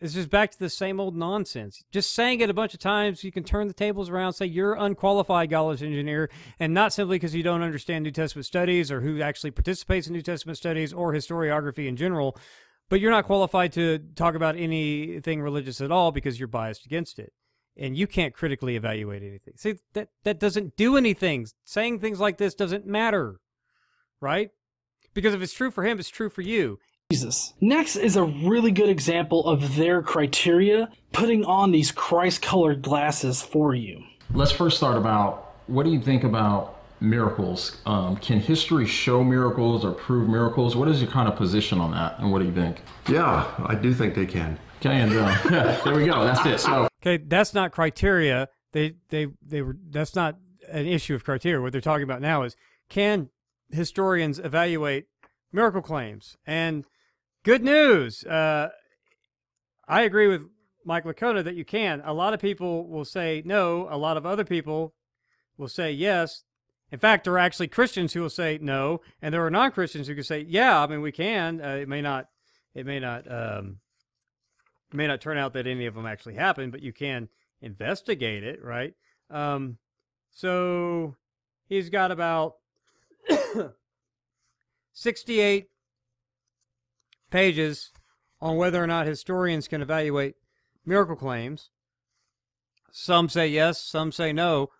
It's just back to the same old nonsense. Just saying it a bunch of times, you can turn the tables around, say you're unqualified college engineer, and not simply because you don't understand New Testament studies or who actually participates in New Testament studies or historiography in general, but you're not qualified to talk about anything religious at all because you're biased against it. And you can't critically evaluate anything. See, that, that doesn't do anything. Saying things like this doesn't matter, right? Because if it's true for him, it's true for you. Jesus. Next is a really good example of their criteria putting on these Christ colored glasses for you. Let's first start about what do you think about miracles? Um, can history show miracles or prove miracles? What is your kind of position on that, and what do you think? Yeah, I do think they can. Okay, and uh, yeah, there we go. That's it. So okay, that's not criteria. They they they were. That's not an issue of criteria. What they're talking about now is can historians evaluate miracle claims? And good news. Uh, I agree with Mike Licona that you can. A lot of people will say no. A lot of other people will say yes. In fact, there are actually Christians who will say no, and there are non-Christians who can say, "Yeah, I mean, we can." Uh, it may not, it may not, um, it may not turn out that any of them actually happen, but you can investigate it, right? Um, so he's got about sixty-eight pages on whether or not historians can evaluate miracle claims. Some say yes, some say no.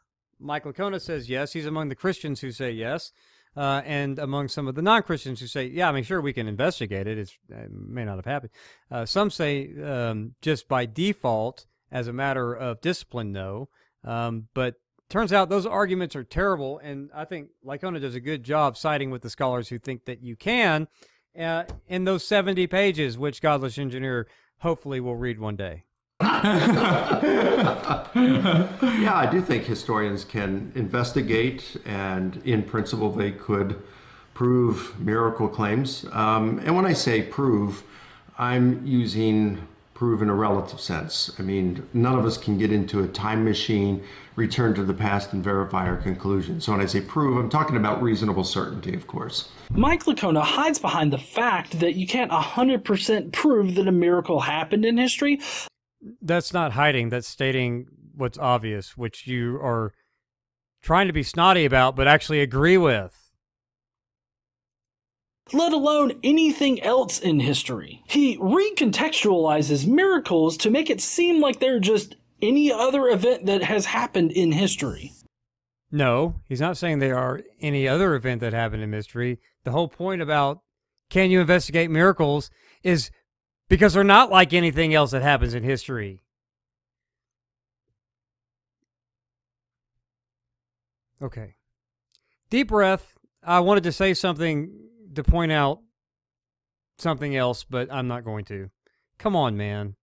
Mike Licona says yes. He's among the Christians who say yes, uh, and among some of the non-Christians who say, yeah, I mean, sure, we can investigate it. It's, it may not have happened. Uh, some say um, just by default, as a matter of discipline, no. Um, but turns out those arguments are terrible, and I think Licona does a good job siding with the scholars who think that you can uh, in those 70 pages, which Godless Engineer hopefully will read one day. yeah, I do think historians can investigate, and in principle, they could prove miracle claims. Um, and when I say prove, I'm using prove in a relative sense. I mean, none of us can get into a time machine, return to the past, and verify our conclusion. So when I say prove, I'm talking about reasonable certainty, of course. Mike Licona hides behind the fact that you can't 100% prove that a miracle happened in history. That's not hiding, that's stating what's obvious, which you are trying to be snotty about, but actually agree with let alone anything else in history. He recontextualizes miracles to make it seem like they're just any other event that has happened in history. No, he's not saying they are any other event that happened in history. The whole point about can you investigate miracles is because they're not like anything else that happens in history. Okay. Deep breath. I wanted to say something to point out something else, but I'm not going to. Come on, man.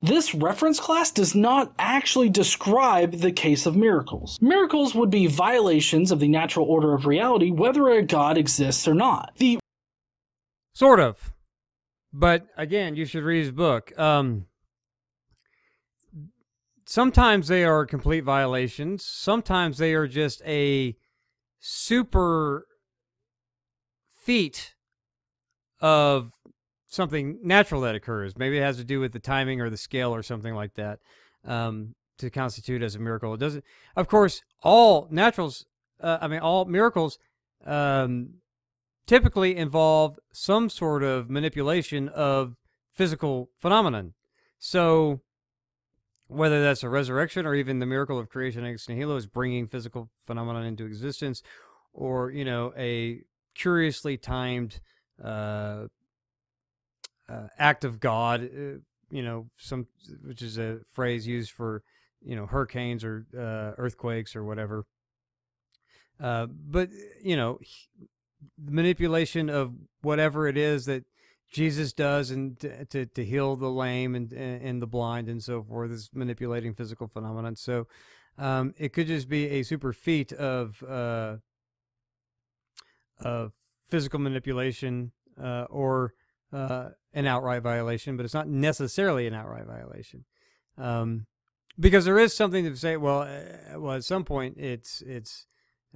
This reference class does not actually describe the case of miracles. Miracles would be violations of the natural order of reality, whether a God exists or not. The sort of, but again, you should read his book. Um, sometimes they are complete violations. Sometimes they are just a super feat of something natural that occurs. Maybe it has to do with the timing or the scale or something like that um, to constitute as a miracle. It doesn't. Of course, all naturals. Uh, I mean, all miracles um, typically involve some sort of manipulation of physical phenomenon. So, whether that's a resurrection or even the miracle of creation ex nihilo is bringing physical phenomenon into existence, or you know, a curiously timed uh, uh, act of God, uh, you know, some which is a phrase used for you know hurricanes or uh, earthquakes or whatever. Uh, but you know, manipulation of whatever it is that Jesus does and to, to, to heal the lame and and the blind and so forth is manipulating physical phenomena. So um, it could just be a super feat of uh, of physical manipulation uh, or uh, an outright violation, but it's not necessarily an outright violation. Um, because there is something to say. Well, uh, well, at some point it's it's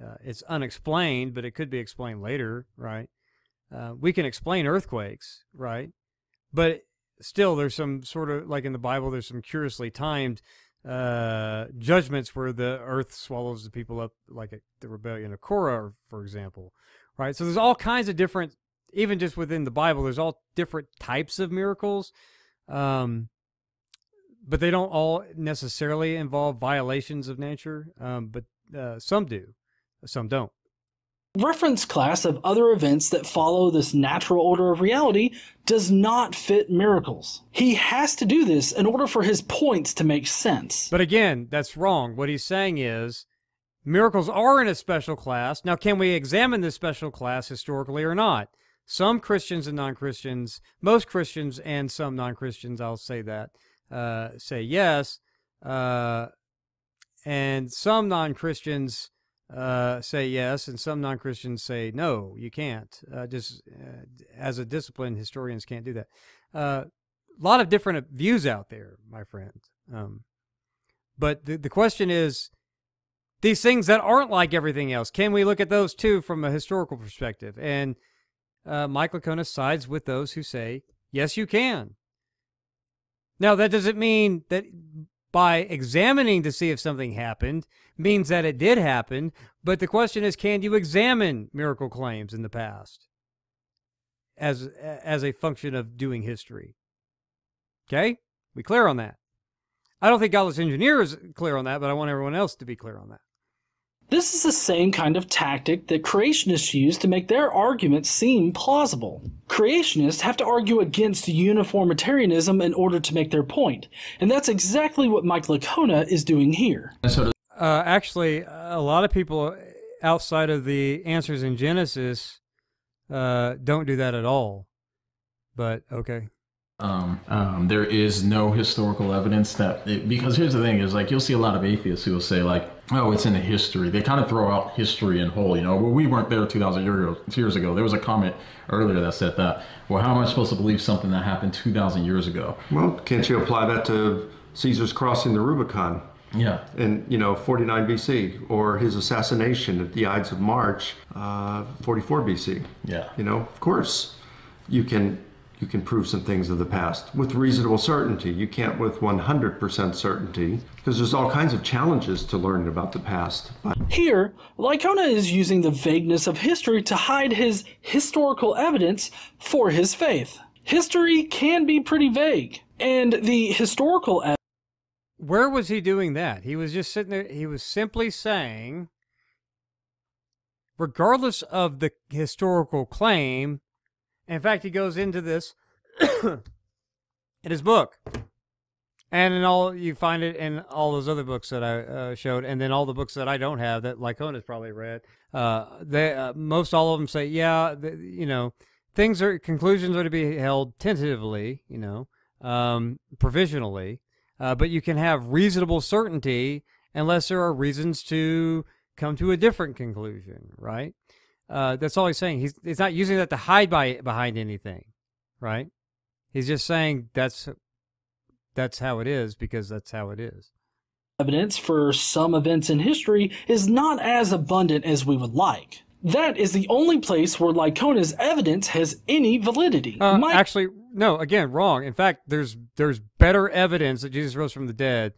uh, it's unexplained, but it could be explained later, right? Uh, we can explain earthquakes, right? But still, there's some sort of like in the Bible, there's some curiously timed uh, judgments where the earth swallows the people up, like the rebellion of Korah, for example, right? So there's all kinds of different, even just within the Bible, there's all different types of miracles. Um, but they don't all necessarily involve violations of nature, um, but uh, some do, some don't. Reference class of other events that follow this natural order of reality does not fit miracles. He has to do this in order for his points to make sense. But again, that's wrong. What he's saying is miracles are in a special class. Now, can we examine this special class historically or not? Some Christians and non Christians, most Christians and some non Christians, I'll say that, uh, say yes. Uh, and some non Christians uh, say yes, and some non Christians say no, you can't. Uh, just uh, as a discipline, historians can't do that. Uh, a lot of different views out there, my friend. Um, but the, the question is these things that aren't like everything else, can we look at those too from a historical perspective? And uh, Mike Licona sides with those who say, yes, you can. Now, that doesn't mean that by examining to see if something happened means that it did happen, but the question is can you examine miracle claims in the past as as a function of doing history? Okay? We clear on that. I don't think Godless Engineer is clear on that, but I want everyone else to be clear on that. This is the same kind of tactic that creationists use to make their arguments seem plausible. Creationists have to argue against uniformitarianism in order to make their point, and that's exactly what Mike Licona is doing here. Uh, actually, a lot of people outside of the answers in Genesis uh, don't do that at all. But okay. Um, um, there is no historical evidence that it, because here's the thing is like you'll see a lot of atheists who will say like oh it's in the history they kind of throw out history in whole you know well we weren't there 2000 years ago Years ago. there was a comment earlier that said that well how am i supposed to believe something that happened 2000 years ago well can't you apply that to caesar's crossing the rubicon yeah. In, you know, 49 BC, or his assassination at the Ides of March, uh, 44 BC. Yeah. You know, of course, you can you can prove some things of the past with reasonable certainty. You can't with 100% certainty because there's all kinds of challenges to learning about the past. But Here, Licona is using the vagueness of history to hide his historical evidence for his faith. History can be pretty vague, and the historical evidence. Where was he doing that? He was just sitting there, he was simply saying, regardless of the historical claim, in fact, he goes into this in his book. And in all, you find it in all those other books that I uh, showed, and then all the books that I don't have that Licona's probably read. Uh, they uh, most all of them say, yeah, the, you know, things are conclusions are to be held tentatively, you know, um, provisionally, uh, but you can have reasonable certainty unless there are reasons to come to a different conclusion, right? Uh, that's all he's saying. He's he's not using that to hide by behind anything, right? He's just saying that's that's how it is because that's how it is. Evidence for some events in history is not as abundant as we would like. that is the only place where Licona's evidence has any validity. Uh, My- actually, no. Again, wrong. In fact, there's there's better evidence that Jesus rose from the dead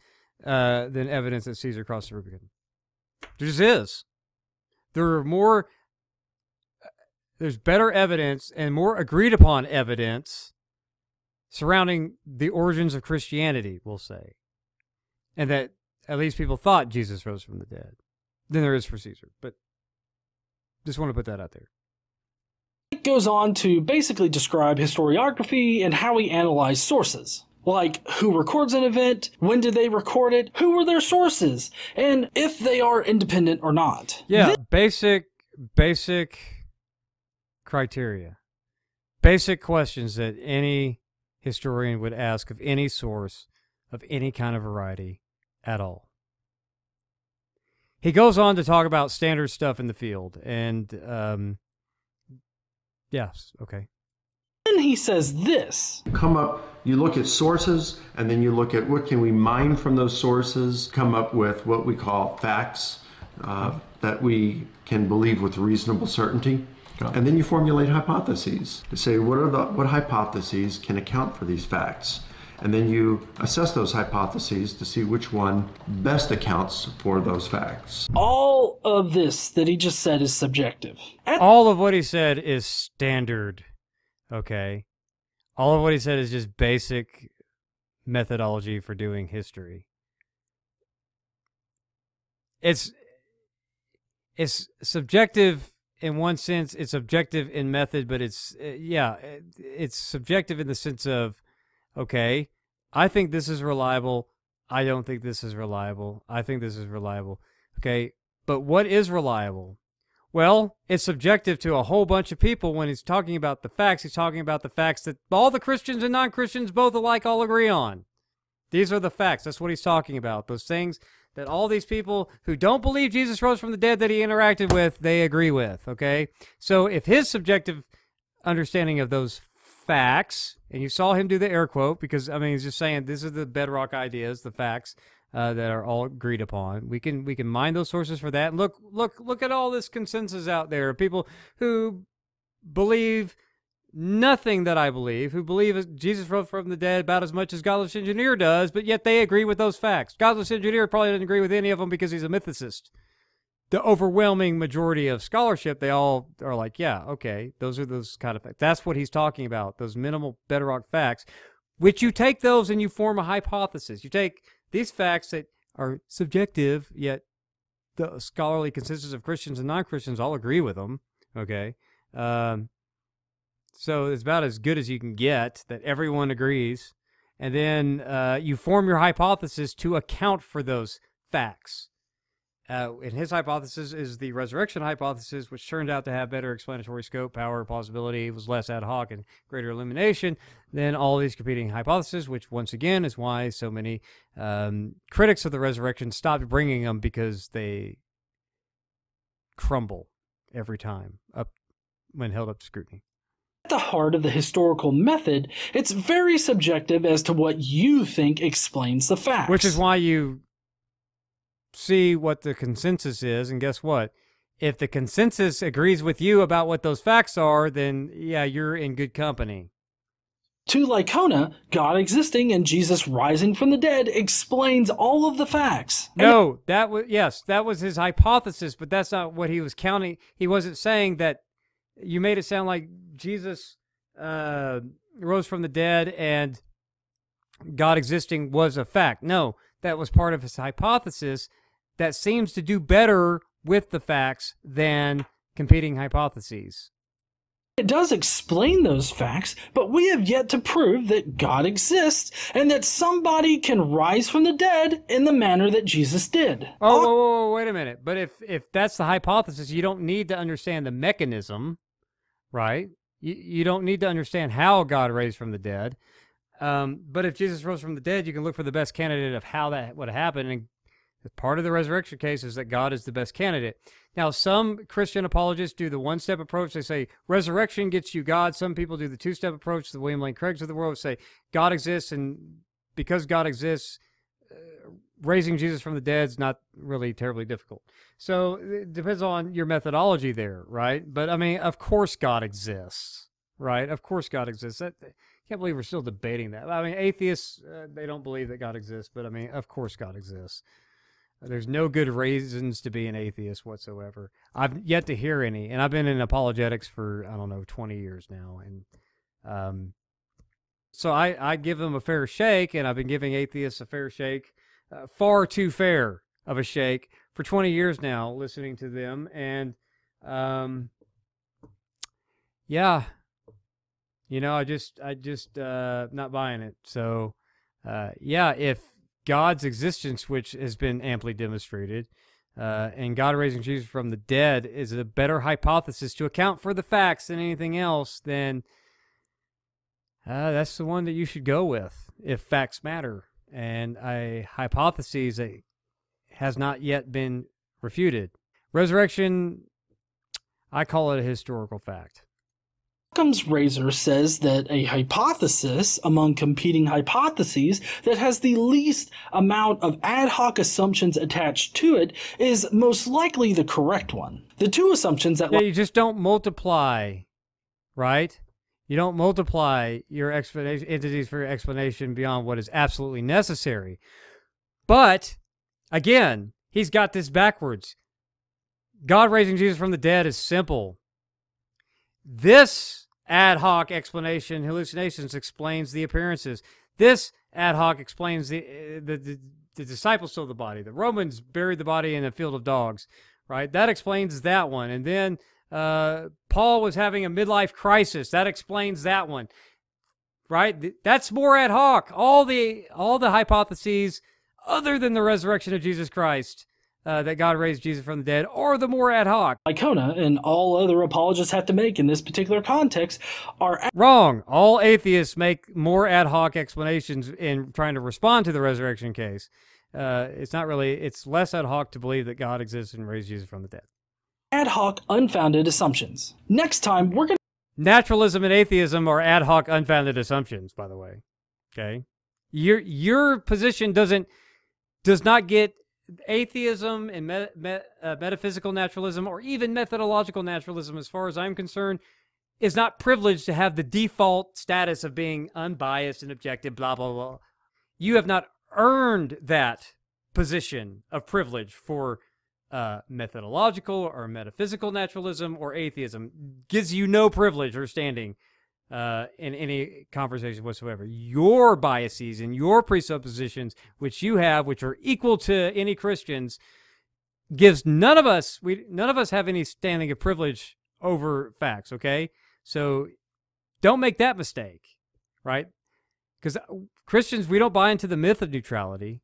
uh, than evidence that Caesar crossed the Rubicon. There just is. There are more. There's better evidence and more agreed upon evidence surrounding the origins of Christianity. We'll say, and that at least people thought Jesus rose from the dead than there is for Caesar. But just want to put that out there. It goes on to basically describe historiography and how we analyze sources. Like who records an event, when did they record it, who were their sources, and if they are independent or not. Yeah, basic basic criteria. Basic questions that any historian would ask of any source of any kind of variety at all. He goes on to talk about standard stuff in the field and um yes, okay. Then he says this. come up you look at sources and then you look at what can we mine from those sources come up with what we call facts uh, that we can believe with reasonable certainty and then you formulate hypotheses to say what are the what hypotheses can account for these facts and then you assess those hypotheses to see which one best accounts for those facts All of this that he just said is subjective. At All of what he said is standard. Okay. All of what he said is just basic methodology for doing history. It's it's subjective in one sense, it's objective in method, but it's uh, yeah, it- it's subjective in the sense of okay, I think this is reliable. I don't think this is reliable. I think this is reliable. Okay, but what is reliable? Well, it's subjective to a whole bunch of people when he's talking about the facts. He's talking about the facts that all the Christians and non Christians both alike all agree on. These are the facts. That's what he's talking about. Those things that all these people who don't believe Jesus rose from the dead that he interacted with, they agree with. Okay? So if his subjective understanding of those facts, and you saw him do the air quote because, I mean, he's just saying this is the bedrock ideas, the facts uh, that are all agreed upon. We can we can mine those sources for that. And look look look at all this consensus out there people who believe nothing that I believe, who believe Jesus rose from the dead about as much as Godless Engineer does, but yet they agree with those facts. Godless Engineer probably doesn't agree with any of them because he's a mythicist. The overwhelming majority of scholarship, they all are like, yeah, okay, those are those kind of facts. That's what he's talking about, those minimal bedrock facts, which you take those and you form a hypothesis. You take these facts that are subjective, yet the scholarly consensus of Christians and non-Christians all agree with them. Okay, um, so it's about as good as you can get that everyone agrees, and then uh, you form your hypothesis to account for those facts. Uh, and his hypothesis is the resurrection hypothesis, which turned out to have better explanatory scope, power, plausibility, was less ad hoc, and greater illumination than all these competing hypotheses, which once again is why so many um, critics of the resurrection stopped bringing them because they crumble every time up when held up to scrutiny. The heart of the historical method, it's very subjective as to what you think explains the facts. Which is why you see what the consensus is, and guess what? If the consensus agrees with you about what those facts are, then yeah, you're in good company. To Licona, God existing and Jesus rising from the dead explains all of the facts. No, that was yes, that was his hypothesis, but that's not what he was counting. He wasn't saying that. You made it sound like Jesus uh, rose from the dead and God existing was a fact. No, that was part of his hypothesis that seems to do better with the facts than competing hypotheses. It does explain those facts, but we have yet to prove that God exists and that somebody can rise from the dead in the manner that Jesus did. Oh, whoa, whoa, whoa, wait a minute. But if if that's the hypothesis, you don't need to understand the mechanism, right? You you don't need to understand how God raised from the dead. Um, but if Jesus rose from the dead, you can look for the best candidate of how that would happen. And part of the resurrection case is that God is the best candidate. Now, some Christian apologists do the one step approach. They say resurrection gets you God. Some people do the two step approach. The William Lane Craigs of the world say God exists, and because God exists, uh, raising Jesus from the dead is not really terribly difficult. So it depends on your methodology there, right? But I mean, of course God exists, right? Of course God exists. I can't believe we're still debating that. I mean, atheists, uh, they don't believe that God exists, but I mean, of course God exists. There's no good reasons to be an atheist whatsoever. I've yet to hear any, and I've been in apologetics for I don't know 20 years now, and um, so I I give them a fair shake, and I've been giving atheists a fair shake, uh, far too fair of a shake for 20 years now, listening to them, and um, yeah, you know, I just I just uh, not buying it. So uh, yeah, if God's existence, which has been amply demonstrated, uh, and God raising Jesus from the dead is a better hypothesis to account for the facts than anything else, then uh, that's the one that you should go with if facts matter. And a hypothesis that has not yet been refuted. Resurrection, I call it a historical fact. Occam's razor says that a hypothesis among competing hypotheses that has the least amount of ad hoc assumptions attached to it is most likely the correct one. The two assumptions that yeah, you just don't multiply, right? You don't multiply your explanation entities for your explanation beyond what is absolutely necessary. But again, he's got this backwards. God raising Jesus from the dead is simple. This ad hoc explanation, hallucinations explains the appearances. This ad hoc explains the, uh, the, the, the disciples stole the body. The Romans buried the body in a field of dogs, right? That explains that one. And then uh, Paul was having a midlife crisis. That explains that one, right? That's more ad hoc. All the all the hypotheses other than the resurrection of Jesus Christ uh, that God raised Jesus from the dead, or the more ad hoc. Licona and all other apologists have to make in this particular context are wrong. All atheists make more ad hoc explanations in trying to respond to the resurrection case. Uh, it's not really. It's less ad hoc to believe that God exists and raised Jesus from the dead. Ad hoc, unfounded assumptions. Next time, we're going to. Naturalism and atheism are ad hoc, unfounded assumptions. By the way, okay, your your position doesn't does not get atheism and uh, metaphysical naturalism or even methodological naturalism, as far as I'm concerned, is not privileged to have the default status of being unbiased and objective, blah, blah, blah. You have not earned that position of privilege for uh, methodological or metaphysical naturalism or atheism. Gives you no privilege or standing uh, in any conversation whatsoever. Your biases and your presuppositions, which you have, which are equal to any Christians, gives none of us we none of us have any standing of privilege over facts. Okay, so don't make that mistake, right? Because Christians, we don't buy into the myth of neutrality.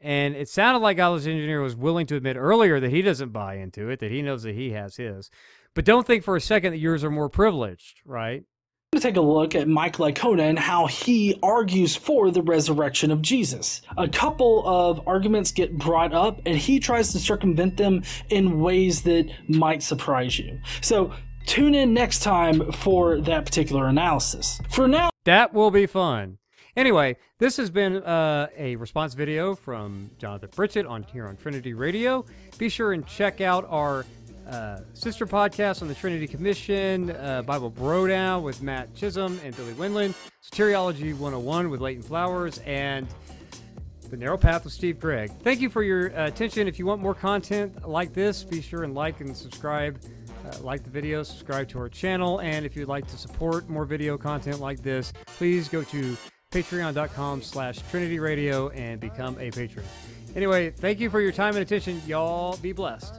And it sounded like Godless Engineer was willing to admit earlier that he doesn't buy into it, that he knows that he has his. But don't think for a second that yours are more privileged, right? to take a look at Mike Licona and how he argues for the resurrection of Jesus. A couple of arguments get brought up, and he tries to circumvent them in ways that might surprise you. So tune in next time for that particular analysis. For now, that will be fun. Anyway, this has been uh, a response video from Jonathan Pritchett on here on Trinity Radio. Be sure and check out our uh, sister podcast on the Trinity Commission, uh, Bible Brodown with Matt Chisholm and Billy Winland, Soteriology 101 with Leighton Flowers, and The Narrow Path with Steve Gregg. Thank you for your uh, attention. If you want more content like this, be sure and like and subscribe. Uh, like the video, subscribe to our channel, and if you'd like to support more video content like this, please go to patreon.com slash Trinity Radio and become a patron. Anyway, thank you for your time and attention. Y'all be blessed.